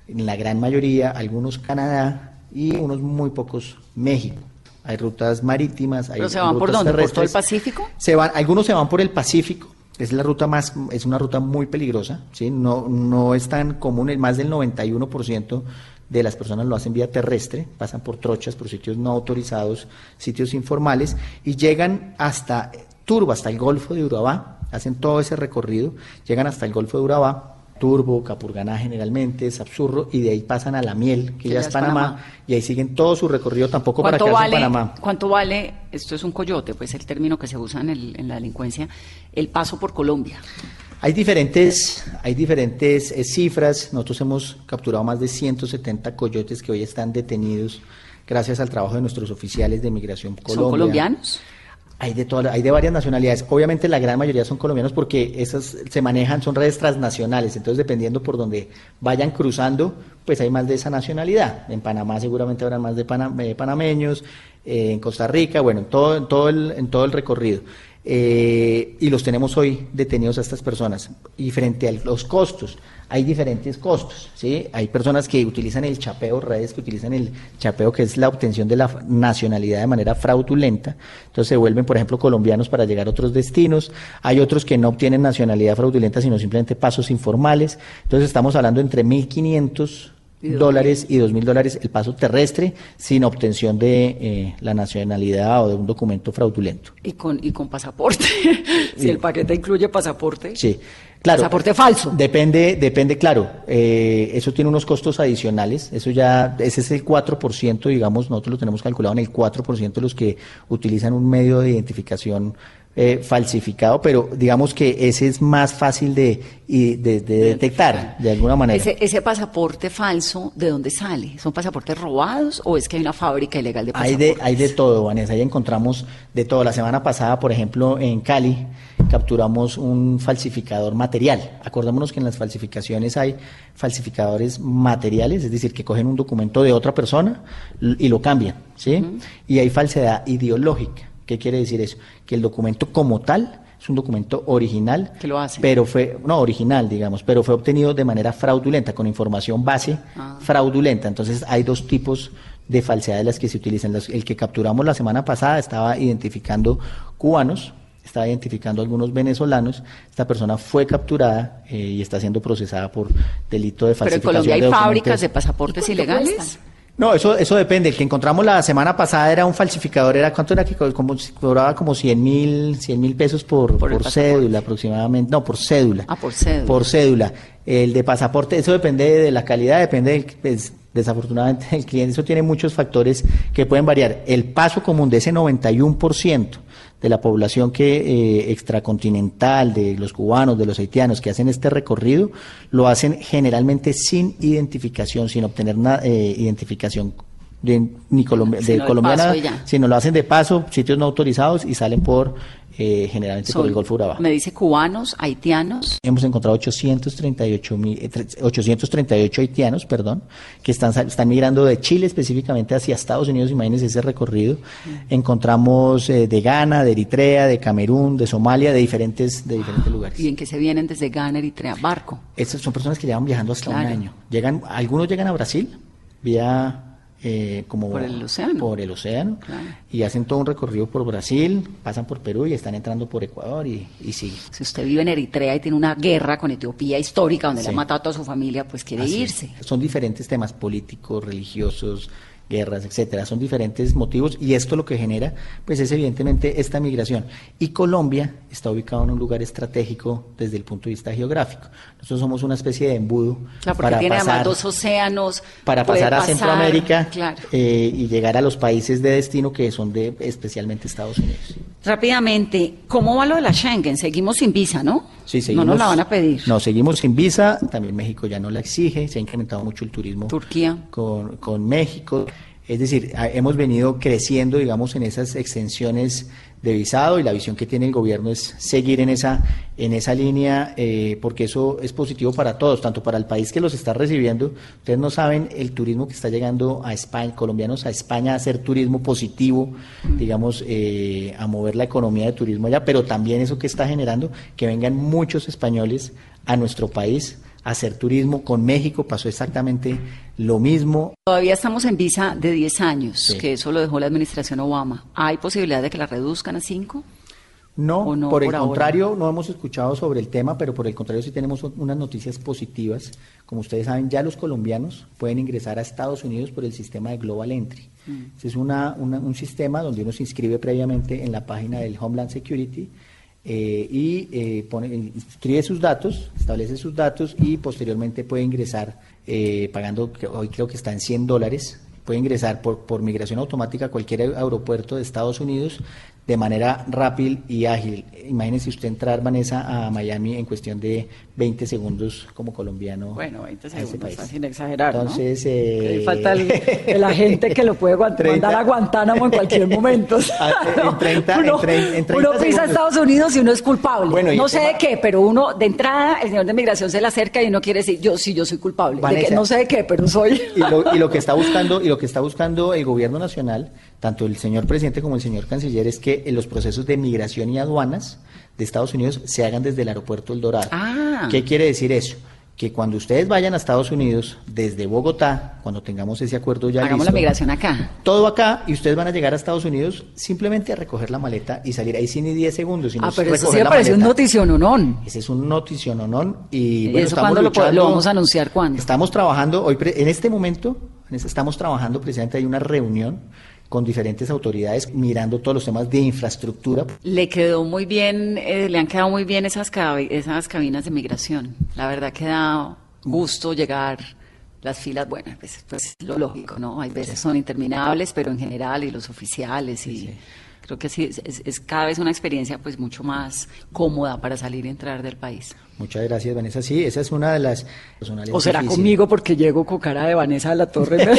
en la gran mayoría, algunos Canadá y unos muy pocos México. Hay rutas marítimas, hay ¿Pero se van por rutas dónde? ¿Por todo el. Pacífico? Se van, algunos se van por el Pacífico, es la ruta más, es una ruta muy peligrosa, ¿sí? no, no es tan común, más del 91% de las personas lo hacen vía terrestre, pasan por trochas, por sitios no autorizados, sitios informales, y llegan hasta Turbo, hasta el Golfo de Urabá, hacen todo ese recorrido, llegan hasta el Golfo de Urabá, Turbo, Capurganá generalmente, Sapsurro, y de ahí pasan a La Miel, que, ya es Panamá, y ahí siguen todo su recorrido, tampoco para ¿Cuánto quedarse vale, en Panamá. ¿Cuánto vale, esto es un coyote, pues el término que se usa en, el- en la delincuencia, el paso por Colombia? Hay diferentes, hay diferentes eh, cifras. Nosotros hemos capturado más de 170 coyotes que hoy están detenidos gracias al trabajo de nuestros oficiales de Migración Colombia. ¿Son colombianos? Hay de toda- hay de varias nacionalidades. Obviamente la gran mayoría son colombianos porque esas se manejan, son redes transnacionales. Entonces dependiendo por donde vayan cruzando, pues hay más de esa nacionalidad. En Panamá seguramente habrá más de pana- eh, panameños, eh, en Costa Rica, bueno, en todo, en todo el, en todo el recorrido. Eh, y los tenemos hoy detenidos a estas personas. Y frente a los costos, hay diferentes costos, ¿sí? Hay personas que utilizan el chapeo, redes que utilizan el chapeo, que es la obtención de la nacionalidad de manera fraudulenta. Entonces se vuelven, por ejemplo, colombianos para llegar a otros destinos. Hay otros que no obtienen nacionalidad fraudulenta, sino simplemente pasos informales. Entonces estamos hablando entre 1.500 Y dólares y dos mil dólares el paso terrestre sin obtención de eh, la nacionalidad o de un documento fraudulento. Y con, y con pasaporte. si el paquete incluye pasaporte. Sí, claro. Pasaporte falso. Depende, depende, claro. eh, eso tiene unos costos adicionales. Eso ya, ese es el 4%, digamos, nosotros lo tenemos calculado en el 4% de los que utilizan un medio de identificación eh, falsificado, pero digamos que ese es más fácil de, de, de detectar, de alguna manera. Ese, ese pasaporte falso, ¿de dónde sale? ¿Son pasaportes robados o es que hay una fábrica ilegal de Hay pasaportes? de, hay de todo, Vanessa. Ahí encontramos de todo. La semana pasada, por ejemplo, en Cali, capturamos un falsificador material. Acordémonos que en las falsificaciones hay falsificadores materiales, es decir, que cogen un documento de otra persona y lo cambian, ¿sí? Y hay falsedad ideológica. ¿Qué quiere decir eso? Que el documento como tal es un documento original, Que lo hacen. pero fue, no original, digamos, pero fue obtenido de manera fraudulenta, con información base Ah. fraudulenta. Entonces hay dos tipos de falsedades las que se utilizan. Las- el que capturamos la semana pasada estaba identificando cubanos, estaba identificando algunos venezolanos. Esta persona fue capturada eh, y está siendo procesada por delito de Pero en falsificación Colombia hay de documentos. fábricas de pasaportes ¿Y cuánto ilegales. No, eso, eso depende. El que encontramos la semana pasada era un falsificador. Era ¿Cuánto era que co- como, cobraba? Como 100 mil 100 mil pesos por, Por cédula aproximadamente. No, por cédula. Ah, por cédula. Por cédula. El de pasaporte, eso depende de la calidad, depende del, desafortunadamente del cliente. Eso tiene muchos factores que pueden variar. El paso común de ese 91% de la población que eh, extracontinental, de los cubanos, de los haitianos que hacen este recorrido, lo hacen generalmente sin identificación, sin obtener na- eh, identificación de, ni de colombiana, sino lo hacen de paso, sitios no autorizados y salen por eh, generalmente por el Golfo Urabá. Me dice cubanos, haitianos. Hemos encontrado 838, mil- eh, tre- 838 haitianos, perdón, que están, están migrando de Chile específicamente hacia Estados Unidos, imagínense ese recorrido. Encontramos eh, de Ghana, de Eritrea, de Camerún, de Somalia, de diferentes, de diferentes lugares. Y en que se vienen desde Ghana, Eritrea, barco. Estas son personas que llevan viajando hasta Claro. un año. Llegan, algunos llegan a Brasil vía eh, como Por el océano. por el océano, Claro. y hacen todo un recorrido por Brasil, pasan por Perú y están entrando por Ecuador y, y siguen. Si usted vive en Eritrea y tiene una guerra con Etiopía histórica donde le han matado a toda su familia, pues quiere Así irse. es. Son diferentes temas políticos, religiosos, guerras, etcétera. Son diferentes motivos y esto lo que genera, pues es evidentemente esta migración. Y Colombia está ubicado en un lugar estratégico desde el punto de vista geográfico. Nosotros somos una especie de embudo Claro, porque para tiene pasar, además dos océanos. para pasar a pasar, Centroamérica Claro. eh, y llegar a los países de destino que son de especialmente Estados Unidos. Rápidamente, ¿cómo va lo de la Schengen? Seguimos sin visa, ¿no? Sí, seguimos, No nos la van a pedir. No, seguimos sin visa. También México ya no la exige. Se ha incrementado mucho el turismo Turquía. con, con México. Es decir, hemos venido creciendo, digamos, en esas extensiones de visado y la visión que tiene el gobierno es seguir en esa, en esa línea eh, porque eso es positivo para todos, tanto para el país que los está recibiendo. Ustedes no saben el turismo que está llegando a España, colombianos a España a hacer turismo positivo, digamos, eh, a mover la economía de turismo allá, pero también eso que está generando que vengan muchos españoles a nuestro país hacer turismo. Con México pasó exactamente lo mismo. Todavía estamos en visa de 10 años, que eso lo dejó la administración Obama. ¿Hay posibilidad de que la reduzcan a 5? No, por el contrario, no hemos escuchado sobre el tema, pero por el contrario sí tenemos unas noticias positivas. Como ustedes saben, ya los colombianos pueden ingresar a Estados Unidos por el sistema de Global Entry. Mm. Es una, un sistema donde uno se inscribe previamente en la página del Homeland Security eh, y eh, pone, escribe sus datos, establece sus datos y posteriormente puede ingresar eh, pagando, hoy creo que está en 100 dólares, puede ingresar por, por migración automática a cualquier aeropuerto de Estados Unidos de manera rápida y ágil. Imagínese usted entrar, Vanessa, a Miami en cuestión de 20 segundos como colombiano. Bueno, 20 segundos, sin exagerar. Entonces, eh... falta el, agente que lo puede mandar a Guantánamo en cualquier momento. Ah, en 30, uno, en 30, uno pisa a Estados Unidos y uno es culpable. Bueno, no sé de qué, pero uno, de entrada, el señor de migración se le acerca y uno quiere decir, yo sí, yo soy culpable. no sé de qué, pero soy. Y lo, y lo que está buscando, y lo que está buscando el gobierno nacional, tanto el señor presidente como el señor canciller, es que en los procesos de migración y aduanas de Estados Unidos se hagan desde el aeropuerto El Dorado. Ah. ¿Qué quiere decir eso? Que cuando ustedes vayan a Estados Unidos, desde Bogotá, cuando tengamos ese acuerdo ya Hagamos la migración acá. Todo acá, y ustedes van a llegar a Estados Unidos simplemente a recoger la maleta y salir ahí sin ni 10 segundos. ah, pero eso sí me parece un noticiononón. Ese es un noticiononón. Y, ¿Y bueno, eso lo, lo, vamos a anunciar cuándo? Estamos trabajando, hoy en este momento, estamos trabajando precisamente, hay una reunión con diferentes autoridades mirando todos los temas de infraestructura. Le quedó muy bien, eh, le han quedado muy bien esas, esas cabinas de migración. La verdad que da gusto llegar. Las filas, bueno, pues, pues lo lógico, ¿no? Hay veces son interminables, pero en general y los oficiales y creo que sí, es, cada vez una experiencia pues mucho más cómoda para salir y entrar del país. Muchas gracias, Vanessa. Sí, esa es una de las O será conmigo porque llego con cara de Vanessa de la Torre.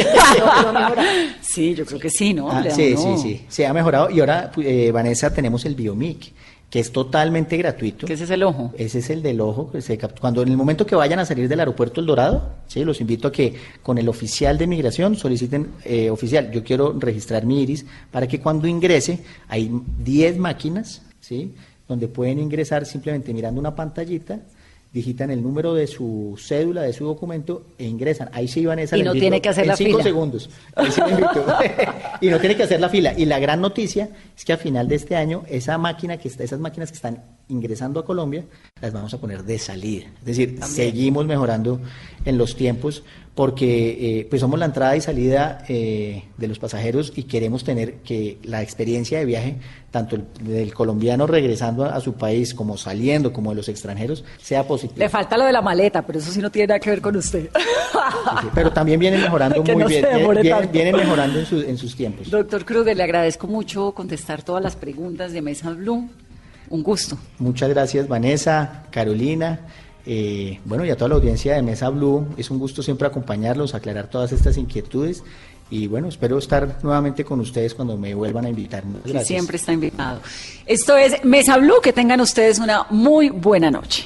sí, yo creo que sí, ¿no? Ah, sí, sí, sí, se ha mejorado. Y ahora, eh, Vanessa, tenemos el Biomic que es totalmente gratuito. ¿Qué es ese el ojo? Ese es el del ojo. cuando en el momento que vayan a salir del aeropuerto El Dorado, ¿sí? los invito a que con el oficial de migración soliciten, eh, oficial, yo quiero registrar mi iris, para que cuando ingrese, hay 10 máquinas, ¿sí? donde pueden ingresar simplemente mirando una pantallita digitan el número de su cédula, de su documento e ingresan. Ahí sí van a Y no tiene que hacer la cinco segundos. y no tiene que hacer la fila. Y la gran noticia es que a final de este año esa máquina que está, esas máquinas que están ingresando a Colombia las vamos a poner de salida. Es decir, seguimos mejorando en los tiempos porque eh, pues somos la entrada y salida eh, de los pasajeros y queremos tener que la experiencia de viaje, tanto el, del colombiano regresando a, su país como saliendo, como de los extranjeros, sea positiva. Le falta lo de la maleta, pero eso sí no tiene nada que ver con usted. pero también vienen mejorando muy bien, vienen, mejorando en, en sus tiempos. Doctor Kruger, le agradezco mucho contestar todas las preguntas de Mesa Blue. Un gusto. Muchas gracias, Vanessa, Carolina. Eh, bueno, y a toda la audiencia de Mesa Blue, es un gusto siempre acompañarlos, aclarar todas estas inquietudes y bueno, espero estar nuevamente con ustedes cuando me vuelvan a invitar. Siempre está invitado. Esto es Mesa Blue, que tengan ustedes una muy buena noche.